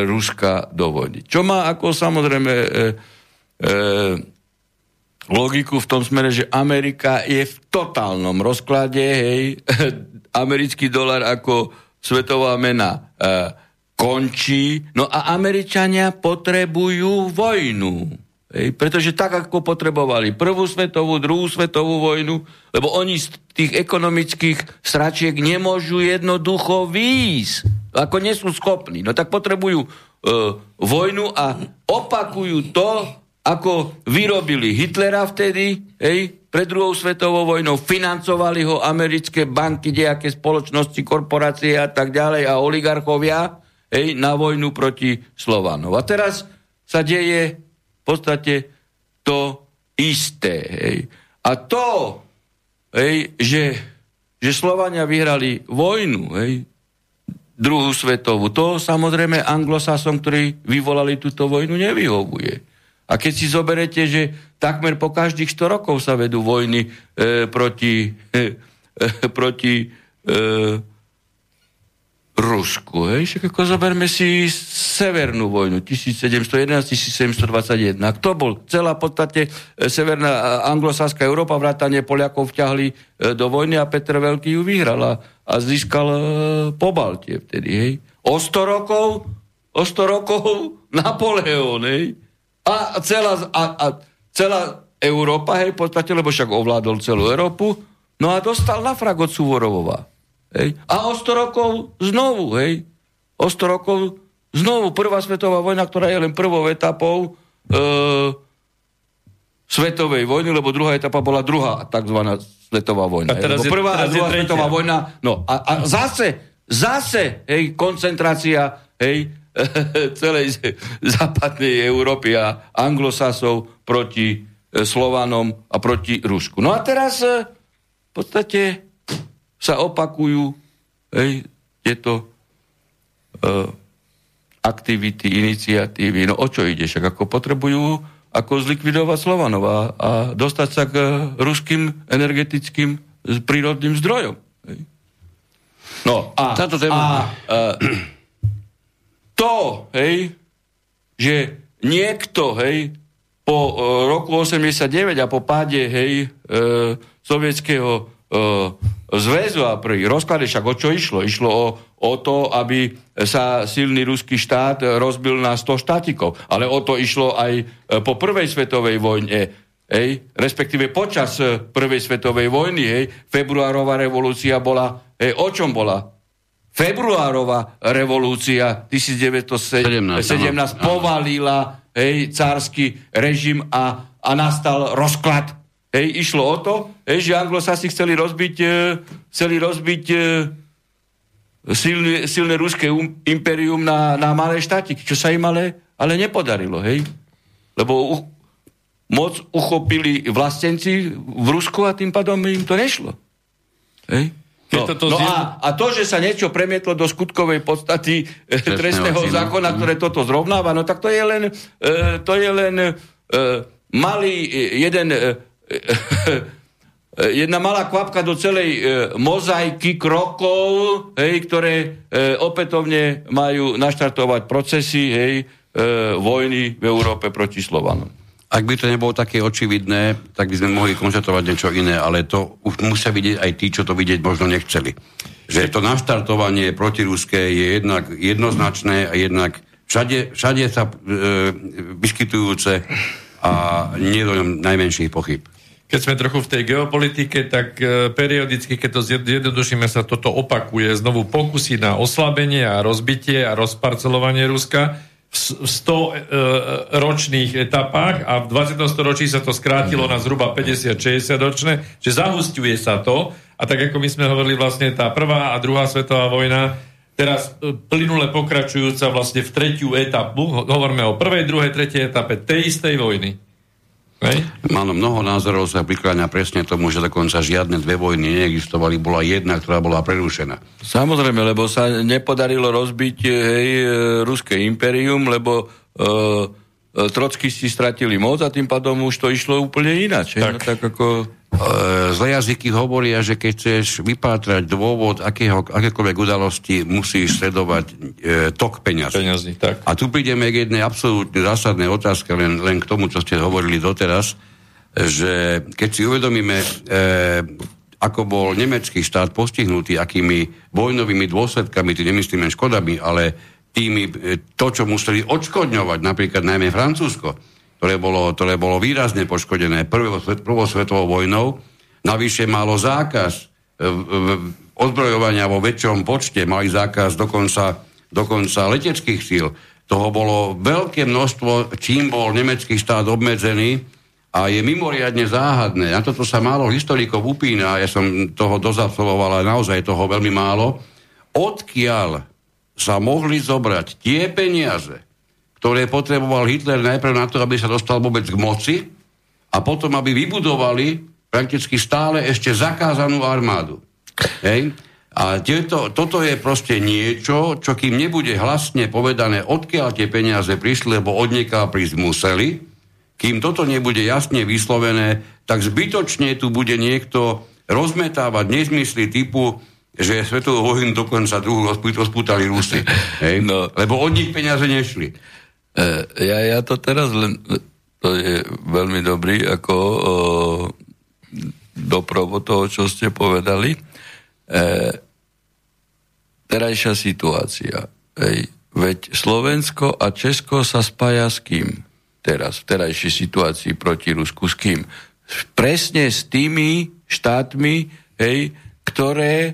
Ruska do vojny. Čo má ako samozrejme e, e, logiku v tom smere, že Amerika je v totálnom rozklade, hej, americký dolar ako svetová mena e, končí, no a Američania potrebujú vojnu. Hej, pretože tak, ako potrebovali prvú svetovú, druhú svetovú vojnu, lebo oni z tých ekonomických sračiek nemôžu jednoducho výjsť, ako nie sú schopní. No tak potrebujú e, vojnu a opakujú to, ako vyrobili Hitlera vtedy, hej, pred druhou svetovou vojnou, financovali ho americké banky, nejaké spoločnosti, korporácie a tak ďalej a oligarchovia hej, na vojnu proti Slovanov. A teraz sa deje podstate to isté. Hej. A to, hej, že, že Slovania vyhrali vojnu, hej, druhú svetovú, to samozrejme anglosasom, ktorí vyvolali túto vojnu, nevyhovuje. A keď si zoberete, že takmer po každých 100 rokov sa vedú vojny e, proti, e, e, proti e, Rusku. Hej? Však ako zoberme si Severnú vojnu 1711-1721. Kto bol? Celá v podstate e, Severná anglosáská Európa, vrátane Poliakov vťahli e, do vojny a Petr Veľký ju vyhral a, a získal e, po Baltie vtedy. Hej? O 100 rokov o 100 rokov Napoleon. Hej? A celá, a, a celá Európa, hej, v podstate, lebo však ovládol celú Európu, no a dostal na frak od Suvorovova. Hej. A o 100 rokov znovu, hej. O 100 rokov znovu prvá svetová vojna, ktorá je len prvou etapou e, svetovej vojny, lebo druhá etapa bola druhá takzvaná svetová vojna. A teraz je- prvá a teraz je druhá tretia. svetová vojna, no a, a zase, zase, hej, koncentrácia, hej, celej západnej Európy a anglosasov proti e, Slovanom a proti Rusku. No a teraz e, v podstate sa opakujú hej, tieto e, aktivity, iniciatívy. No o čo ide? Však ako potrebujú ako zlikvidovať Slovanov a, a dostať sa k e, ruským energetickým e, prírodným zdrojom. Hej. No a, Táto téma- a e, to, hej, že niekto, hej, po e, roku 89 a po páde, hej, e, sovietského e, zväzu a pri rozklade, však o čo išlo? Išlo o, o to, aby sa silný ruský štát rozbil na 100 štátikov. Ale o to išlo aj e, po prvej svetovej vojne. Hej, respektíve počas e, prvej svetovej vojny, hej, februárová revolúcia bola, hej, o čom bola? Februárová revolúcia 1917 17, áno. povalila hej, cársky režim a, a nastal rozklad. Hej, išlo o to, hej, že anglosasi chceli rozbiť, e, chceli rozbiť e, silné, silné ruské um, imperium na, na malé štátiky, čo sa im ale, ale nepodarilo. Hej? Lebo u, moc uchopili vlastenci v Rusku a tým pádom im to nešlo. Hej? No, no a, a to, že sa niečo premietlo do skutkovej podstaty e, trestného zákona, ktoré toto zrovnáva, no tak to je len, e, to je len e, malý e, jeden e, jedna malá kvapka do celej e, mozaiky krokov, hej, ktoré e, opätovne majú naštartovať procesy hej, e, vojny v Európe proti Slovanom. Ak by to nebolo také očividné, tak by sme mohli konštatovať niečo iné, ale to už musia vidieť aj tí, čo to vidieť možno nechceli. Že to naštartovanie protiruské je jednak jednoznačné a jednak všade, všade sa e, vyskytujúce a nie do najmenších pochyb. Keď sme trochu v tej geopolitike, tak e, periodicky, keď to zjednodušíme, sa toto opakuje. Znovu pokusy na oslabenie a rozbitie a rozparcelovanie Ruska v s- v 100 e, ročných etapách a v 20. storočí sa to skrátilo na zhruba 50-60 ročné, že zahustuje sa to a tak ako my sme hovorili vlastne tá prvá a druhá svetová vojna teraz e, plynule pokračujúca vlastne v tretiu etapu, ho- hovoríme o prvej, druhej, tretej etape tej istej vojny. Hej? Áno, mnoho názorov sa prikláňa presne tomu, že dokonca žiadne dve vojny neexistovali, bola jedna, ktorá bola prerušená. Samozrejme, lebo sa nepodarilo rozbiť hej, e, ruské imperium, lebo e, e, trockisti stratili moc a tým pádom už to išlo úplne ináč. Tak. No, tak ako... zle jazyky hovoria, že keď chceš vypátrať dôvod akého, akékoľvek udalosti, musíš sledovať e, tok peňazí. Peňazí, tak. A tu prídeme k jednej absolútne zásadnej otázke, len, len k tomu, čo ste hovorili doteraz, že keď si uvedomíme, e, ako bol nemecký štát postihnutý, akými vojnovými dôsledkami, tým nemyslíme škodami, ale tými, e, to, čo museli odškodňovať, napríklad najmä Francúzsko, ktoré bolo, ktoré bolo výrazne poškodené prvou, svetovou vojnou, navyše malo zákaz e, odbrojovania vo väčšom počte, mali zákaz dokonca, dokonca leteckých síl. Toho bolo veľké množstvo, čím bol nemecký štát obmedzený a je mimoriadne záhadné. Na toto sa málo historikov upína, ja som toho dozabsolvoval, ale naozaj toho veľmi málo. Odkiaľ sa mohli zobrať tie peniaze, ktoré potreboval Hitler najprv na to, aby sa dostal vôbec k moci a potom, aby vybudovali prakticky stále ešte zakázanú armádu. Hej? A tieto, toto je proste niečo, čo kým nebude hlasne povedané, odkiaľ tie peniaze prišli, lebo odniekaľ prísť museli, kým toto nebude jasne vyslovené, tak zbytočne tu bude niekto rozmetávať nezmysly typu, že svetovú vojnu dokonca druhú rozputali Rusy. Hej? No. Lebo od nich peniaze nešli. E, ja, ja to teraz len, to je veľmi dobrý ako o, doprovod toho, čo ste povedali. E, terajšia situácia. Ej, veď Slovensko a Česko sa spája s kým? Teraz, v terajšej situácii proti Rusku s kým? Presne s tými štátmi, hej, ktoré e,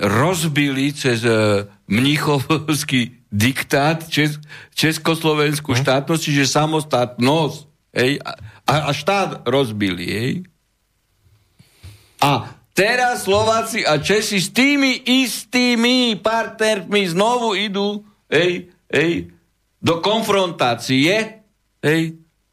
rozbili cez e, mnichovský diktát Čes, Československú hm? štátnosť, čiže samostatnosť. Hej, a, a štát rozbili. Hej. A teraz Slováci a Česi s tými istými partnermi znovu idú hej, hej, do konfrontácie hej,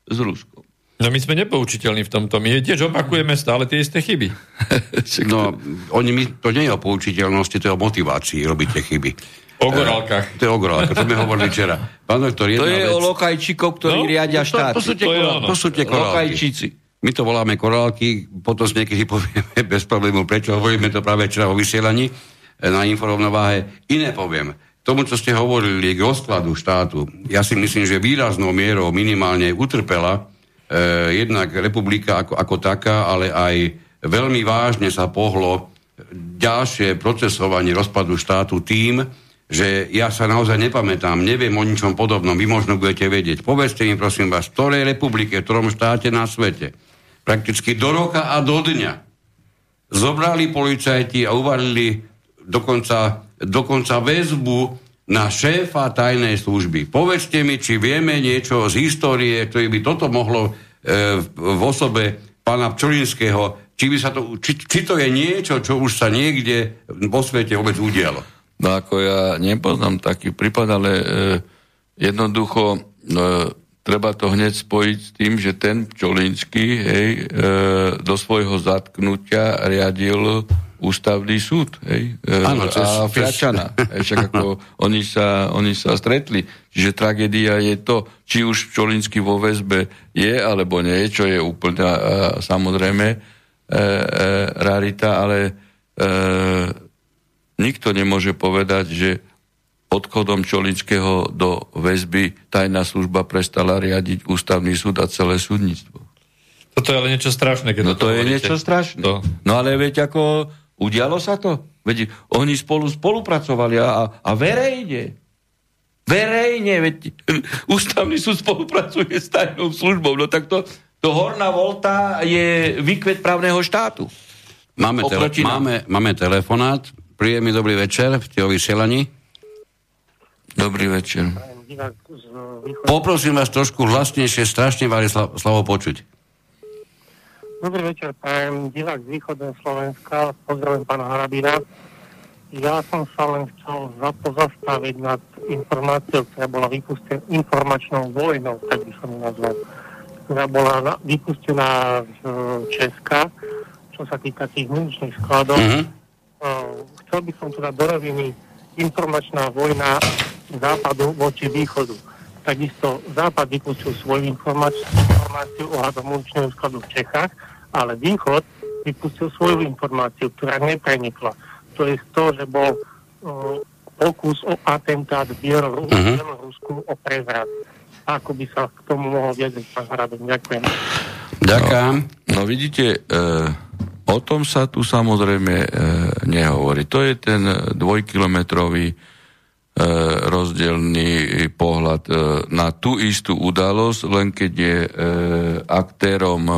s Ruskom. No my sme nepoučiteľní v tomto. My tiež opakujeme stále tie isté chyby. no, oni, my, to nie je o poučiteľnosti, to je o motivácii robiť tie chyby. O gorálkach. To je o gorálkach, to sme hovorili včera. Pán doktor, to je vec... o lokajčíkov, ktorí no, riadia štát. To, to, sú tie, to, to sú tie korálky. Lokajčíci. My to voláme korálky, potom niekedy povieme bez problému, prečo hovoríme to práve včera o vysielaní eh, na informovnováhe. Iné poviem. Tomu, čo ste hovorili k rozkladu štátu, ja si myslím, že výraznou mierou minimálne utrpela eh, jednak republika ako, ako taká, ale aj veľmi vážne sa pohlo ďalšie procesovanie rozpadu štátu tým, že ja sa naozaj nepamätám, neviem o ničom podobnom, vy možno budete vedieť. Povedzte mi prosím vás, v ktorej republike, v ktorom štáte na svete, prakticky do roka a do dňa zobrali policajti a uvalili dokonca, dokonca väzbu na šéfa tajnej služby. Povedzte mi, či vieme niečo z histórie, ktoré by toto mohlo e, v osobe pána Pčolinského, či, by sa to, či, či to je niečo, čo už sa niekde vo svete vôbec udialo. No ako ja nepoznám taký prípad, ale e, jednoducho e, treba to hneď spojiť s tým, že ten Čolínsky hej, e, do svojho zatknutia riadil ústavný súd hej, e, Áno, cez, a Fľačana. Hej, však ako oni sa, oni sa stretli. Čiže tragédia je to, či už Čolínsky vo väzbe je alebo nie, čo je úplne e, samozrejme e, e, rarita, ale e, nikto nemôže povedať, že odchodom Čolického do väzby tajná služba prestala riadiť ústavný súd a celé súdnictvo. Toto je ale niečo strašné, keď No to, to je niečo strašné. To. No ale veď ako udialo sa to? Veď oni spolu spolupracovali a, a verejne. Verejne, veď ústavný súd spolupracuje s tajnou službou. No tak to, to horná volta je výkvet právneho štátu. Máme, tele- máme, máme telefonát. Príjemný dobrý večer v toho vysielaní. Dobrý večer. Poprosím vás trošku hlasnejšie, strašne vás slavo počuť. Dobrý večer, pán divák z východného Slovenska, pozdravím pána Harabina. Ja som sa len chcel pozastaviť nad informáciou, ktorá bola vypustená informačnou vojnou, tak by som ju nazval, ktorá bola vypustená z Česka, čo sa týka tých muničných skladov. Mm-hmm chcel by som teda do roviny informačná vojna západu voči východu. Takisto západ vypustil svoju informáciu ohľadom muničného skladu v Čechách, ale východ vypustil svoju informáciu, ktorá neprenikla. To je to, že bol uh, pokus o atentát v Bielorusku Mhm. Bielorusku o prevrat. Ako by sa k tomu mohol viedť pán Harabin? Ďakujem. Ďakujem. No vidíte, e, o tom sa tu samozrejme e, nehovorí. To je ten dvojkilometrový e, rozdielný pohľad e, na tú istú udalosť, len keď je e, aktérom e,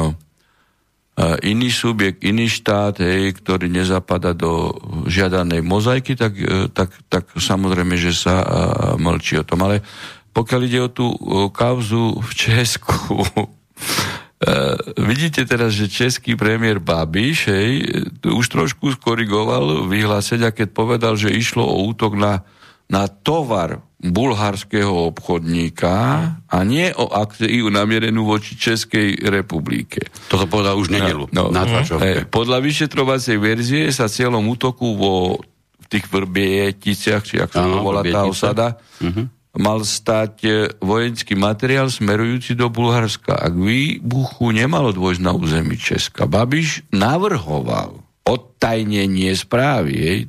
iný subjekt, iný štát, hej, ktorý nezapada do žiadanej mozaiky, tak, e, tak, tak samozrejme, že sa e, mlčí o tom. Ale pokiaľ ide o tú e, kauzu v Česku, vidíte teraz, že český premiér Babiš hej, už trošku skorigoval vyhlásenia, keď povedal, že išlo o útok na, na tovar bulharského obchodníka a nie o akciu namierenú voči Českej republike. Toto povedal už nedelu. No, na tlačovke. Hej, podľa vyšetrovacej verzie sa cieľom útoku vo v tých vrbieticiach, či ako sa volá tá osada, mal stať e, vojenský materiál smerujúci do Bulharska. A k výbuchu nemalo dôjsť na území Česka. Babiš navrhoval odtajnenie správy, jej,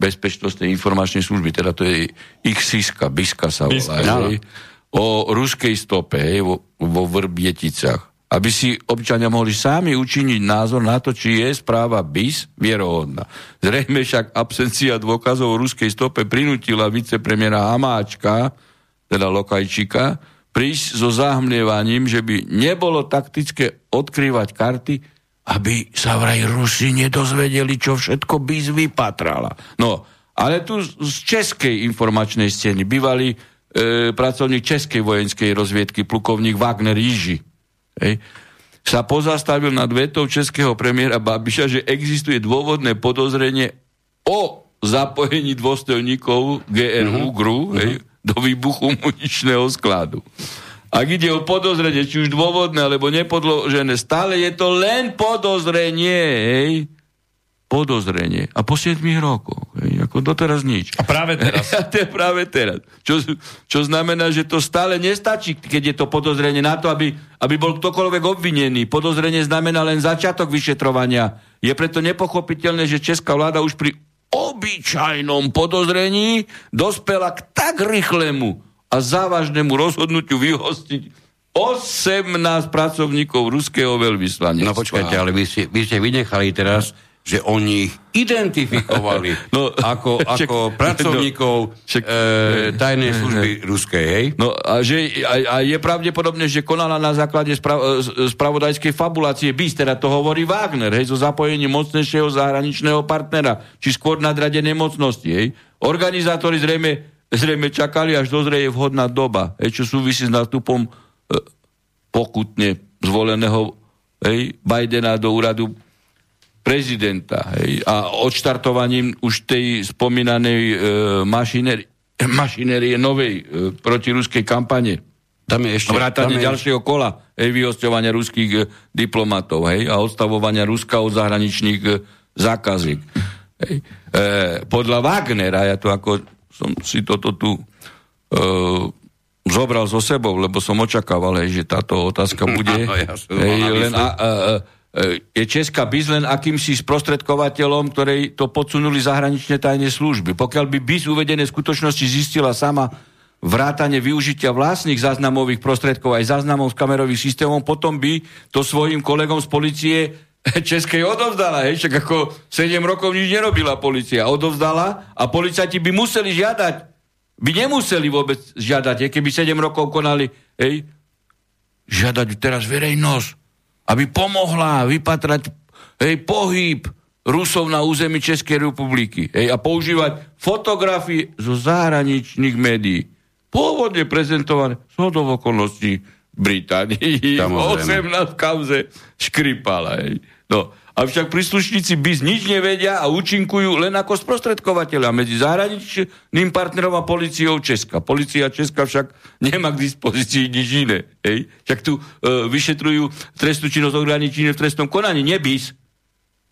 bezpečnostnej informačnej služby, teda to je ich SISKA, BISKA sa volá, BISKA, hej, o ruskej stope hej, vo, vo Vrbieticach. Aby si občania mohli sami učiniť názor na to, či je správa BIS vierohodná. Zrejme však absencia dôkazov o ruskej stope prinútila vicepremiera Hamáčka, teda Lokajčika, prísť so zahmlievaním, že by nebolo taktické odkrývať karty, aby sa vraj Rusi nedozvedeli, čo všetko BIS vypatrala. No, ale tu z českej informačnej scény bývalý e, pracovník českej vojenskej rozviedky, plukovník Wagner Jiži, hej, sa pozastavil nad vetou českého premiéra Babiša, že existuje dôvodné podozrenie o zapojení dôstojníkov GRU, GRU, hej, do výbuchu muničného skladu. Ak ide o podozrenie, či už dôvodné alebo nepodložené, stále je to len podozrenie, hej, podozrenie. A po 7 rokoch, hej, ako doteraz nič. A práve teraz. A to je práve teraz. Čo, čo znamená, že to stále nestačí, keď je to podozrenie na to, aby, aby bol ktokoľvek obvinený. Podozrenie znamená len začiatok vyšetrovania. Je preto nepochopiteľné, že česká vláda už pri obyčajnom podozrení dospela k tak rýchlemu a závažnému rozhodnutiu vyhostiť 18 pracovníkov ruského veľvyslanectva. No počkajte, ale vy ste, vy ste vynechali teraz, že oni ich identifikovali No, ako, však- ako pracovníkov však- e, tajnej služby ruskej, hej? No a, že, a, a je pravdepodobné, že konala na základe spra, e, spravodajskej fabulácie BIS, teda to hovorí Wagner, hej, so zapojením mocnejšieho zahraničného partnera, či skôr nadradené mocnosti. Hej. Organizátori zrejme, zrejme čakali, až dozrie vhodná doba, hej, čo súvisí s nástupom e, pokutne zvoleného hej, Bidena do úradu prezidenta hej, a odštartovaním už tej spomínanej e, mašinérie, mašinérie novej e, protiruskej kampane. Tam je ešte... Vrátanie tam je, ďalšieho kola hej, vyhosťovania ruských e, diplomatov hej, a odstavovania Ruska od zahraničných e, zákaziek. Hej. E, podľa Wagnera, ja to ako som si toto tu e, zobral so sebou, lebo som očakával, hej, že táto otázka bude. Áno, ja hej, len a, a, a, je Česká BIS len akýmsi sprostredkovateľom, ktorej to podsunuli zahraničné tajné služby. Pokiaľ by BIS uvedené skutočnosti zistila sama vrátane využitia vlastných záznamových prostredkov aj záznamov z kamerových systémov, potom by to svojim kolegom z policie Českej odovzdala, hej, však ako 7 rokov nič nerobila policia. Odovzdala a policajti by museli žiadať, by nemuseli vôbec žiadať, hej, keby 7 rokov konali, hej, žiadať teraz verejnosť, aby pomohla vypatrať hej, pohyb Rusov na území Českej republiky hej, a používať fotografie zo zahraničných médií. Pôvodne prezentované z okolností Británii. Samozrejme. 18 v kauze škripala. Hej. No, avšak príslušníci BIS nič nevedia a účinkujú len ako sprostredkovateľa medzi zahraničným partnerom a policiou Česka. Polícia Česka však nemá k dispozícii nič iné. Hej. Však tu e, vyšetrujú trestnú činnosť ohraničenia v trestnom konaní, nie BIS.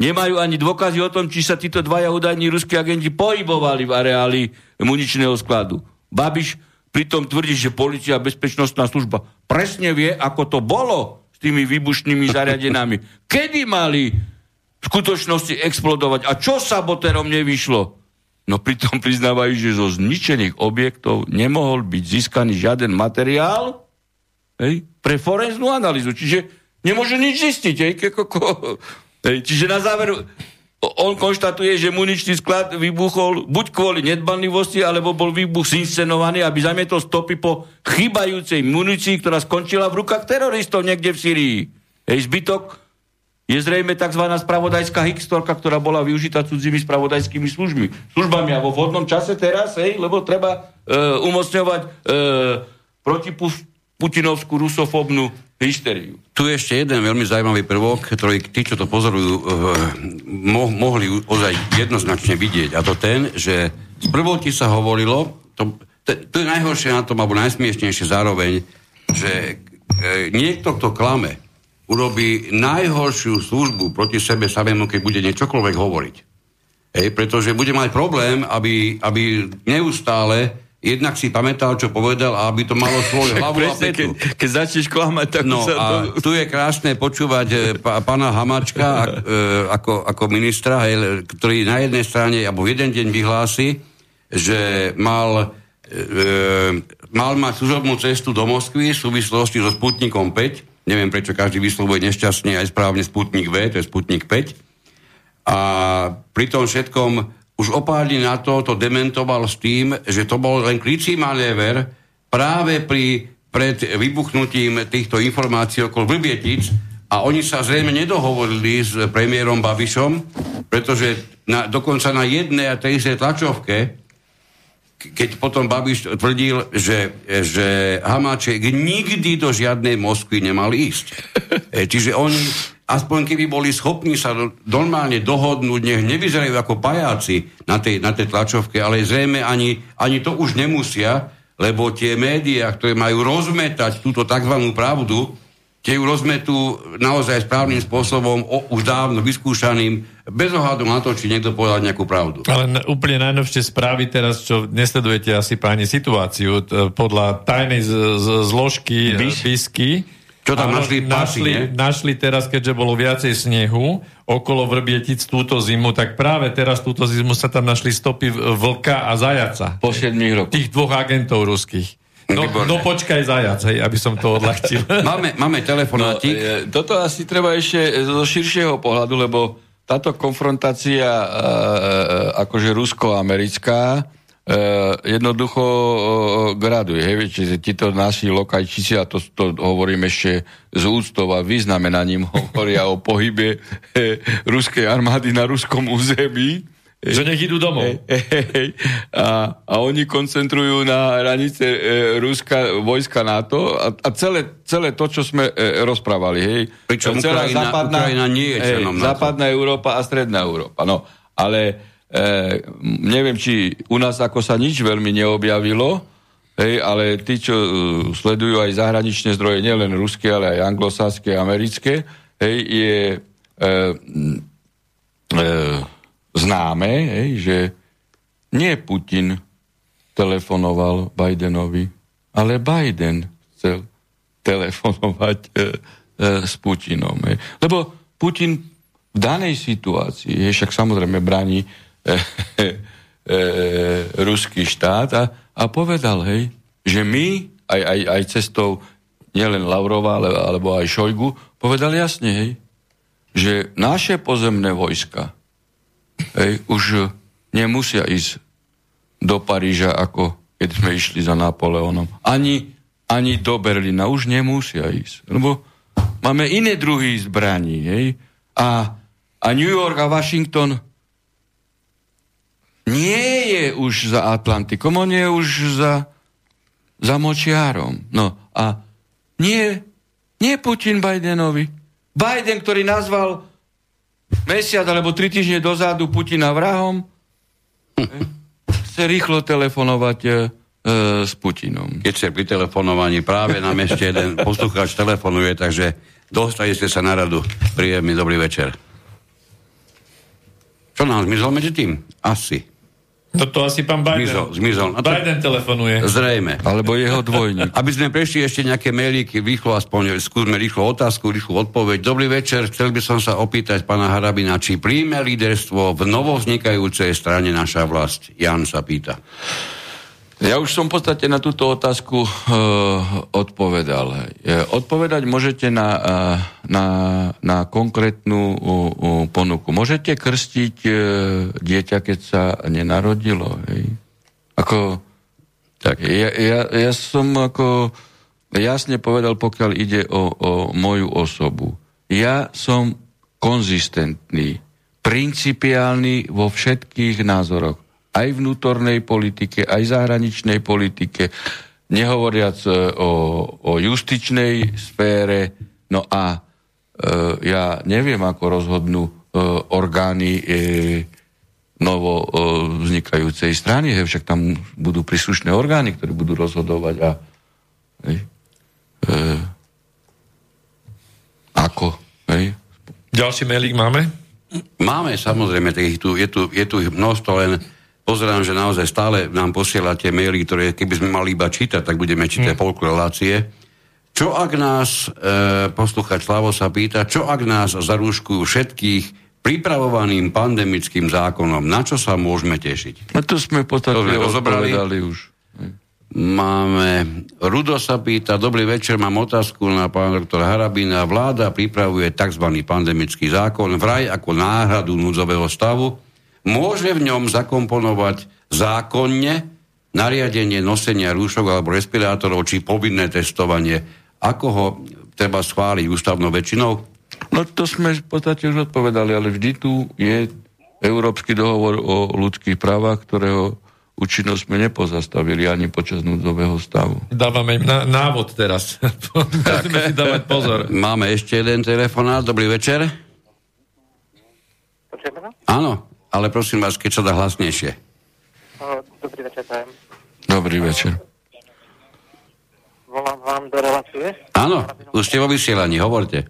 Nemajú ani dôkazy o tom, či sa títo dvaja údajní ruskí agenti pohybovali v areáli muničného skladu. Babiš pritom tvrdí, že policia a bezpečnostná služba presne vie, ako to bolo s tými výbušnými zariadenami. Kedy mali v skutočnosti explodovať. A čo sabotérom nevyšlo? No pritom priznávajú, že zo zničených objektov nemohol byť získaný žiaden materiál hej, pre forenznú analýzu. Čiže nemôže nič zistiť. Hej, ke, ko, ko, hej, čiže na záver on konštatuje, že muničný sklad vybuchol buď kvôli nedbanlivosti, alebo bol výbuch zinscenovaný, aby zamietol stopy po chybajúcej munícii, ktorá skončila v rukách teroristov niekde v Syrii. Hej, zbytok je zrejme tzv. spravodajská historka, ktorá bola využitá cudzími spravodajskými službami. Službami a vo vhodnom čase teraz, hej, lebo treba e, umocňovať e, proti putinovskú rusofobnú hysteriu. Tu je ešte jeden veľmi zaujímavý prvok, ktorý tí, čo to pozorujú, eh, mo- mohli ozaj jednoznačne vidieť. A to ten, že z prvoti sa hovorilo, to, to, to je najhoršie na tom, alebo najsmiešnejšie zároveň, že e, niekto, kto klame, urobí najhoršiu službu proti sebe samému, keď bude niečokoľvek hovoriť. Hej, pretože bude mať problém, aby, aby neustále jednak si pamätal, čo povedal a aby to malo svoju hlavu a petu. Keď, keď začneš klamať, tak No sa a to... tu je krásne počúvať e, pána Hamačka a, e, ako, ako ministra, hej, ktorý na jednej strane, alebo v jeden deň vyhlási, že mal, e, mal mať služobnú cestu do Moskvy v súvislosti so Sputnikom 5. Neviem, prečo každý vyslovuje nešťastne aj správne Sputnik V, to je Sputnik 5. A pri tom všetkom už o na to to dementoval s tým, že to bol len klicí manéver práve pri, pred vybuchnutím týchto informácií okolo Vrbietic a oni sa zrejme nedohovorili s premiérom Babišom, pretože na, dokonca na jednej a tej tlačovke keď potom Babiš tvrdil, že, že Hamáček nikdy do žiadnej Moskvy nemal ísť. E, čiže oni, aspoň keby boli schopní sa normálne dohodnúť, nech nevyzerajú ako pajáci na tej, na tej tlačovke, ale zrejme ani, ani to už nemusia, lebo tie médiá, ktoré majú rozmetať túto tzv. pravdu, tie ju rozmetú naozaj správnym spôsobom, o, už dávno vyskúšaným, bez ohľadu na to, či niekto povedal nejakú pravdu. Ale n- úplne najnovšie správy teraz, čo nesledujete asi páni situáciu, t- podľa tajnej z- z- zložky Bis? Bisky, Čo tam našli? Pasy, našli, nie? našli teraz, keďže bolo viacej snehu okolo Vrbietic túto zimu, tak práve teraz túto zimu sa tam našli stopy vlka a zajaca. Po 7 rokoch. Tých dvoch agentov ruských. No, Výborné. no počkaj zajac, hej, aby som to odľahčil. Máme, máme telefonátik. No, e, toto asi treba ešte zo širšieho pohľadu, lebo táto konfrontácia e, e, akože rusko-americká e, jednoducho e, graduje. Hej, čiže títo naši lokajčíci, a to, to hovorím ešte z úctou a vyznamenaním, hovoria o pohybe e, ruskej armády na ruskom území. Že nech idú domov. Hej, a, a oni koncentrujú na hranice e, Ruska, vojska NATO a, a celé, celé to, čo sme e, rozprávali. Hej. Pričom Ukrajina- Ukrajina nie je členom NATO. Západná Európa a Stredná Európa. No, ale e, neviem, či u nás ako sa nič veľmi neobjavilo, hej, ale tí, čo e, sledujú aj zahraničné zdroje, nielen ruské, ale aj anglosaské, americké, hej, je e, e, známe, hej, že nie Putin telefonoval Bidenovi, ale Biden chcel telefonovať e, e, s Putinom. Hej. Lebo Putin v danej situácii, hej, však samozrejme bráni e, e, e, ruský štát a, a povedal, hej, že my, aj, aj, aj cestou nielen Lavrova, ale, alebo aj Šojgu, povedal jasne, hej, že naše pozemné vojska hej, už nemusia ísť do Paríža, ako keď sme išli za Napoleónom. Ani, ani do Berlína už nemusia ísť. Lebo máme iné druhy zbraní. Hej? A, a New York a Washington nie je už za Atlantikom, on je už za, za močiarom. No a nie, nie Putin Bidenovi. Biden, ktorý nazval mesiac alebo tri týždne dozadu Putina vrahom, chce rýchlo telefonovať e, e, s Putinom. Keď ste pri telefonovaní, práve nám ešte jeden poslucháč telefonuje, takže dostali ste sa na radu. Príjemný dobrý večer. Čo nám zmizol medzi tým? Asi. No to asi pán Biden. Zmizol, zmizol. No to- Biden telefonuje. Zrejme. Alebo jeho dvojník. Aby sme prešli ešte nejaké mailíky, rýchlo aspoň skúsme rýchlo otázku, rýchlu odpoveď. Dobrý večer, chcel by som sa opýtať pána Harabina, či príjme líderstvo v novovznikajúcej strane naša vlast. Jan sa pýta. Ja už som v podstate na túto otázku uh, odpovedal. E, odpovedať môžete na, uh, na, na konkrétnu uh, uh, ponuku. Môžete krstiť uh, dieťa, keď sa nenarodilo. Hej? Ako, tak, ja, ja, ja som ako jasne povedal, pokiaľ ide o, o moju osobu. Ja som konzistentný, principiálny vo všetkých názoroch aj vnútornej politike, aj zahraničnej politike, nehovoriac e, o, o justičnej sfére. No a e, ja neviem, ako rozhodnú e, orgány e, novo e, vznikajúcej strany, hej, však tam budú príslušné orgány, ktoré budú rozhodovať a hej, e, ako, hej, Ďalší mailík máme? Máme samozrejme, tak ich tu, je, tu, je tu množstvo, len pozerám, že naozaj stále nám posielate maily, ktoré keby sme mali iba čítať, tak budeme čítať hmm. polku relácie. Čo ak nás, e, posluchač Slavo sa pýta, čo ak nás zarúškujú všetkých pripravovaným pandemickým zákonom, na čo sa môžeme tešiť? No to sme sme rozobrali. už. Máme, Rudo sa pýta, dobrý večer, mám otázku na pána doktora Harabina. Vláda pripravuje tzv. pandemický zákon vraj ako náhradu núdzového stavu. Môže v ňom zakomponovať zákonne nariadenie nosenia rúšok alebo respirátorov či povinné testovanie. Ako ho treba schváliť ústavnou väčšinou? No to sme v podstate už odpovedali, ale vždy tu je Európsky dohovor o ľudských právach, ktorého účinnosť sme nepozastavili ani počas núdzového stavu. Dávame im na, návod teraz. Musíme si dávať pozor. Máme ešte jeden telefonát. Dobrý večer. Počujeme ma? Áno, ale prosím vás, keď sa dá hlasnejšie. Dobrý večer, prajem. Dobrý večer. Volám vám do relácie. Áno, už ste vo vysielaní, hovorte.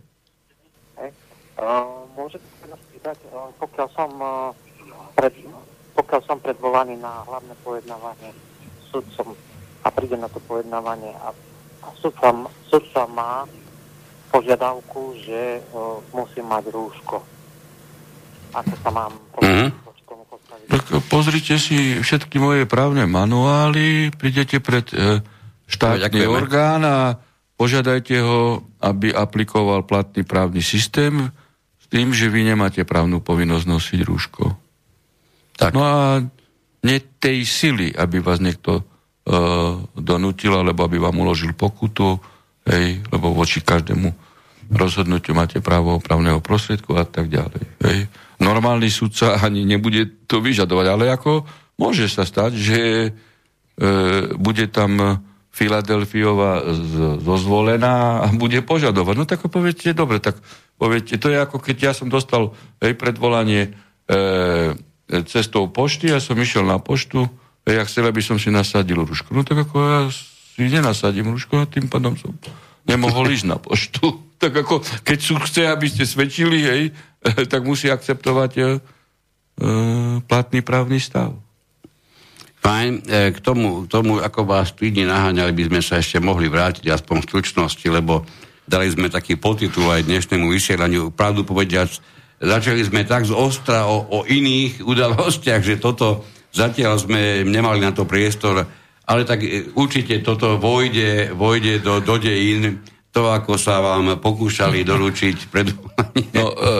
Môžete sa nás pýtať, pokiaľ som, pred, pokiaľ som predvolaný na hlavné pojednávanie sudcom a príde na to pojednávanie a, a sudca, sudca má požiadavku, že o, musím mať rúško. Ako sa mám Mhm. postaviť? Tak pozrite si všetky moje právne manuály, prídete pred e, štátny Ďakujeme. orgán a požiadajte ho, aby aplikoval platný právny systém s tým, že vy nemáte právnu povinnosť nosiť rúško. Tak. No a nie tej sily, aby vás niekto e, donútil, alebo aby vám uložil pokutu, hej, lebo voči každému rozhodnutiu máte právo opravného prostriedku a tak ďalej. Hej. Normálny sudca ani nebude to vyžadovať, ale ako môže sa stať, že e, bude tam Filadelfiova zozvolená a bude požadovať. No tak poviete, dobre, tak poviete, to je ako keď ja som dostal hej, predvolanie e, cestou pošty, ja som išiel na poštu, hej, ja chcel, aby som si nasadil rušku. No tak ako ja si nenasadím rušku a tým pádom som nemohol ísť na poštu. Tak ako, keď sú chce, aby ste svedčili, hej, tak musí akceptovať e, platný právny stav. Fajn, e, k tomu, k tomu, ako vás týdne naháňali, by sme sa ešte mohli vrátiť aspoň v stručnosti, lebo dali sme taký podtitul aj dnešnému vysielaniu. Pravdu povediac, začali sme tak z ostra o, o iných udalostiach, že toto zatiaľ sme nemali na to priestor, ale tak e, určite toto vojde, vojde do, do dejín, to, ako sa vám pokúšali doručiť pred... No, e,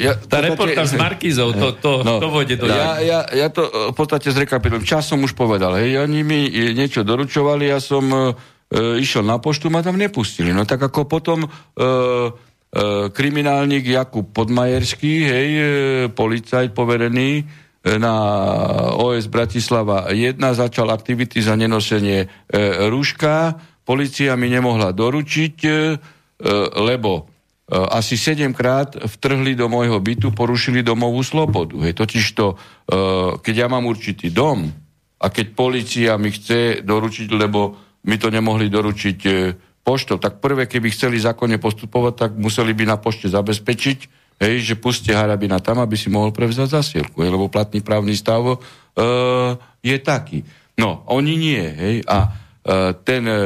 e, ja, Tá reportáž s Markízou, to, to, No, to vojde do ja, ja, ja to e, v podstate zrekapitulujem. Čas som už povedal, hej, oni mi niečo doručovali, ja som e, išiel na poštu, ma tam nepustili. No tak ako potom e, e, kriminálnik Jakub Podmajerský, hej, e, policajt poverený na OS Bratislava 1 začal aktivity za nenosenie e, rúška. Policia mi nemohla doručiť, e, e, lebo e, asi sedemkrát vtrhli do môjho bytu, porušili domovú slobodu. Hej, totiž to, e, keď ja mám určitý dom a keď policia mi chce doručiť, lebo mi to nemohli doručiť poštou, tak prvé, keby chceli zákonne postupovať, tak museli by na pošte zabezpečiť, hej, že puste Harabina tam, aby si mohol prevzať zasielku, hej, lebo platný právny stav e, je taký. No, oni nie, hej, a e, ten e,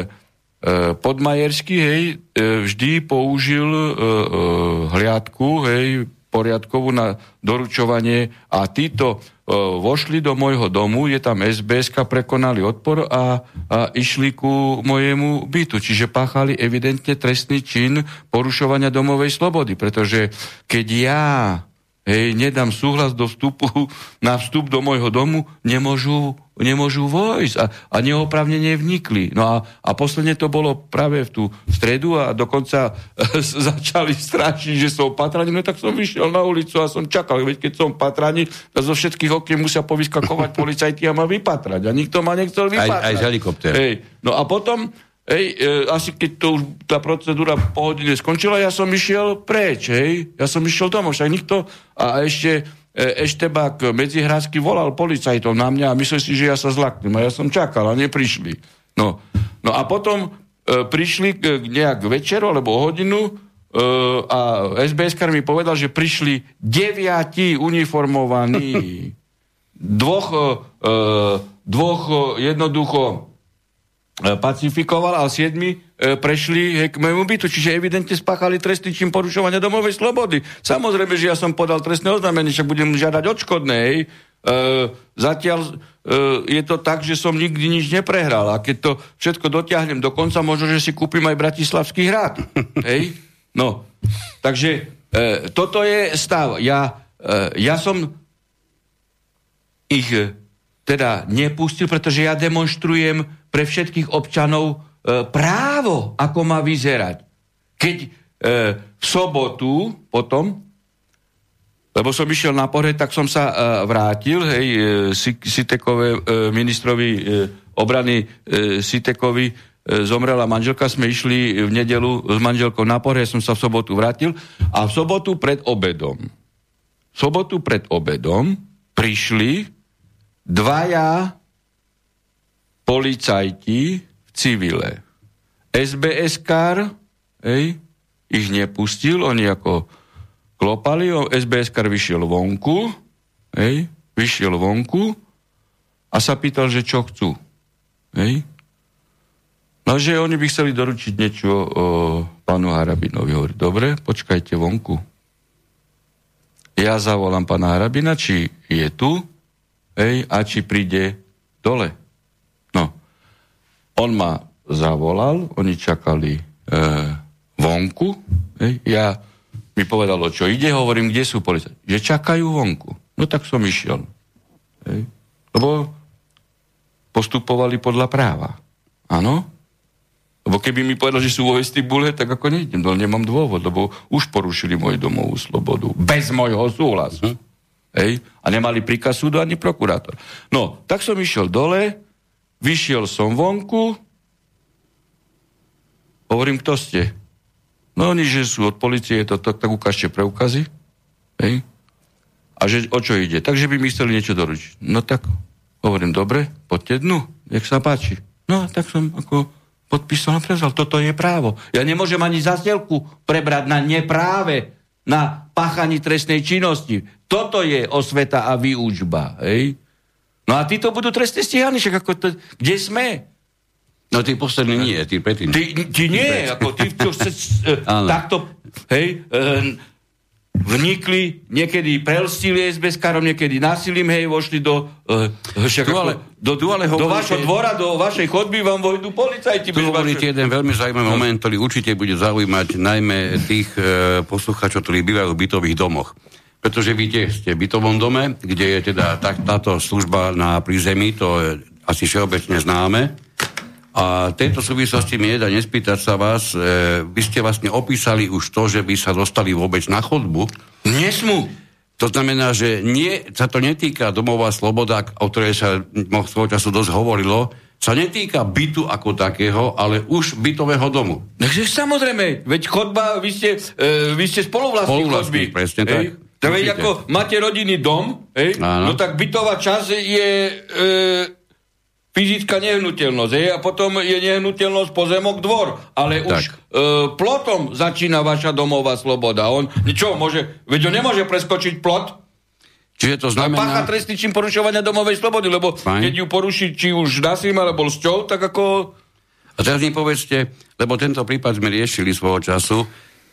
podmajerský, hej, e, vždy použil e, e, hliadku, hej, poriadkovú na doručovanie a títo e, vošli do môjho domu, je tam SBS, prekonali odpor a, a išli ku mojemu bytu. Čiže páchali evidentne trestný čin porušovania domovej slobody, pretože keď ja hej, nedám súhlas do vstupu, na vstup do môjho domu, nemôžu, nemôžu vojsť a, a neopravnene vnikli. No a, a posledne to bolo práve v tú stredu a dokonca začali strašiť, že som patraní, no tak som vyšiel na ulicu a som čakal, veď keď som patraní, tak zo všetkých okien musia povyskakovať policajti a ma vypatrať. A nikto ma nechcel Aj, vypatrať. aj z helikoptéru. Hej. No a potom, hej, e, asi keď to už tá procedúra po hodine skončila, ja som išiel preč, hej. Ja som išiel domov, však nikto... A ešte e, Eštebák Medzihrádsky volal policajtov na mňa a myslel si, že ja sa zlaknem. A ja som čakal a neprišli. No, no a potom e, prišli k, nejak večeru alebo o hodinu e, a SBS mi povedal, že prišli deviati uniformovaní. dvoch, e, e, dvoch e, jednoducho e, pacifikoval a siedmi e, prešli k môjmu bytu. Čiže evidentne spáchali trestný čin porušovania domovej slobody. Samozrejme, že ja som podal trestné oznámenie, však budem žiadať odškodné. Hej. E, zatiaľ e, je to tak, že som nikdy nič neprehral. A keď to všetko dotiahnem do konca, možno, že si kúpim aj Bratislavský hrad. Hej? No, takže e, toto je stav. Ja, e, ja som ich e, teda nepustil, pretože ja demonstrujem pre všetkých občanov e, právo, ako má vyzerať. Keď e, v sobotu potom, lebo som išiel na pohreb, tak som sa e, vrátil, hej, e, Si- Sitekové, e, ministrovi e, obrany e, Sitekovi e, zomrela manželka, sme išli v nedelu s manželkou na pohreb, som sa v sobotu vrátil a v sobotu pred obedom, v sobotu pred obedom prišli dvaja policajti v civile. SBS-kar, hej, ich nepustil, oni ako klopali, SBS-kar vyšiel vonku, hej, vyšiel vonku a sa pýtal, že čo chcú. Hej. No, že oni by chceli doručiť niečo o pánu Harabinovi. Hovorí, dobre, počkajte vonku. Ja zavolám pána Harabina, či je tu, hej, a či príde dole. No. On ma zavolal, oni čakali e, vonku, hej, ja mi povedal, o čo ide, hovorím, kde sú policajti. Že čakajú vonku. No tak som išiel. Hej. Lebo postupovali podľa práva. Áno? Lebo keby mi povedal, že sú vo vestibule, tak ako nejdem, no nemám dôvod, lebo už porušili moju domovú slobodu. Bez môjho súhlasu. Hej? A nemali príkaz súdu ani prokurátor. No, tak som išiel dole, vyšiel som vonku, hovorím, kto ste? No oni, že sú od policie, to, to, tak ukážte preukazy. Hej? A že o čo ide? Takže by mi chceli niečo doručiť. No tak, hovorím, dobre, poďte dnu, nech sa páči. No, tak som ako podpísal a prevzal. Toto je právo. Ja nemôžem ani zasielku prebrať na nepráve, na páchaní trestnej činnosti. Toto je osveta a výučba. Hej? No a títo budú trestne stíhaní, však ako to, kde sme? No tí poslední nie, tí predtým. Ty, ty nie, ako ty, čo chce, e, Áno. takto, hej, e, vnikli, niekedy prelstili SBS karom, niekedy násilím, hej, vošli do, e, však Tu ale- do, tu ale do hovoríte- vašho dvora, do vašej chodby vám vojdu policajti. Tu hovoríte vašho- jeden veľmi zaujímavý moment, ktorý určite bude zaujímať najmä tých e, poslucháčov, ktorí bývajú v bytových domoch. Pretože tiež ste v bytovom dome, kde je teda tá, táto služba na prízemí, to je asi všeobecne známe. A v tejto súvislosti mi nedá nespýtať sa vás, e, vy ste vlastne opísali už to, že by sa dostali vôbec na chodbu. Nesmú. To znamená, že nie, sa to netýka domová sloboda, o ktorej sa svojho času dosť hovorilo, sa netýka bytu ako takého, ale už bytového domu. Takže samozrejme, veď chodba, vy ste, e, vy ste spoluvlastník Spoluvlastník, chodby. presne tak. Veď Určite. ako máte rodinný dom, hej? Áno. no tak bytová časť je e, fyzická nehnuteľnosť, hej, a potom je nehnuteľnosť pozemok dvor, ale Tak. už e, plotom začína vaša domová sloboda. On, čo, môže, veď on nemôže preskočiť plot, Čiže to a pácha znamená... trestný čin porušovania domovej slobody, lebo Fajn. keď ju poruší či už násilím alebo lsťou, tak ako... A teraz mi povedzte, lebo tento prípad sme riešili svojho času,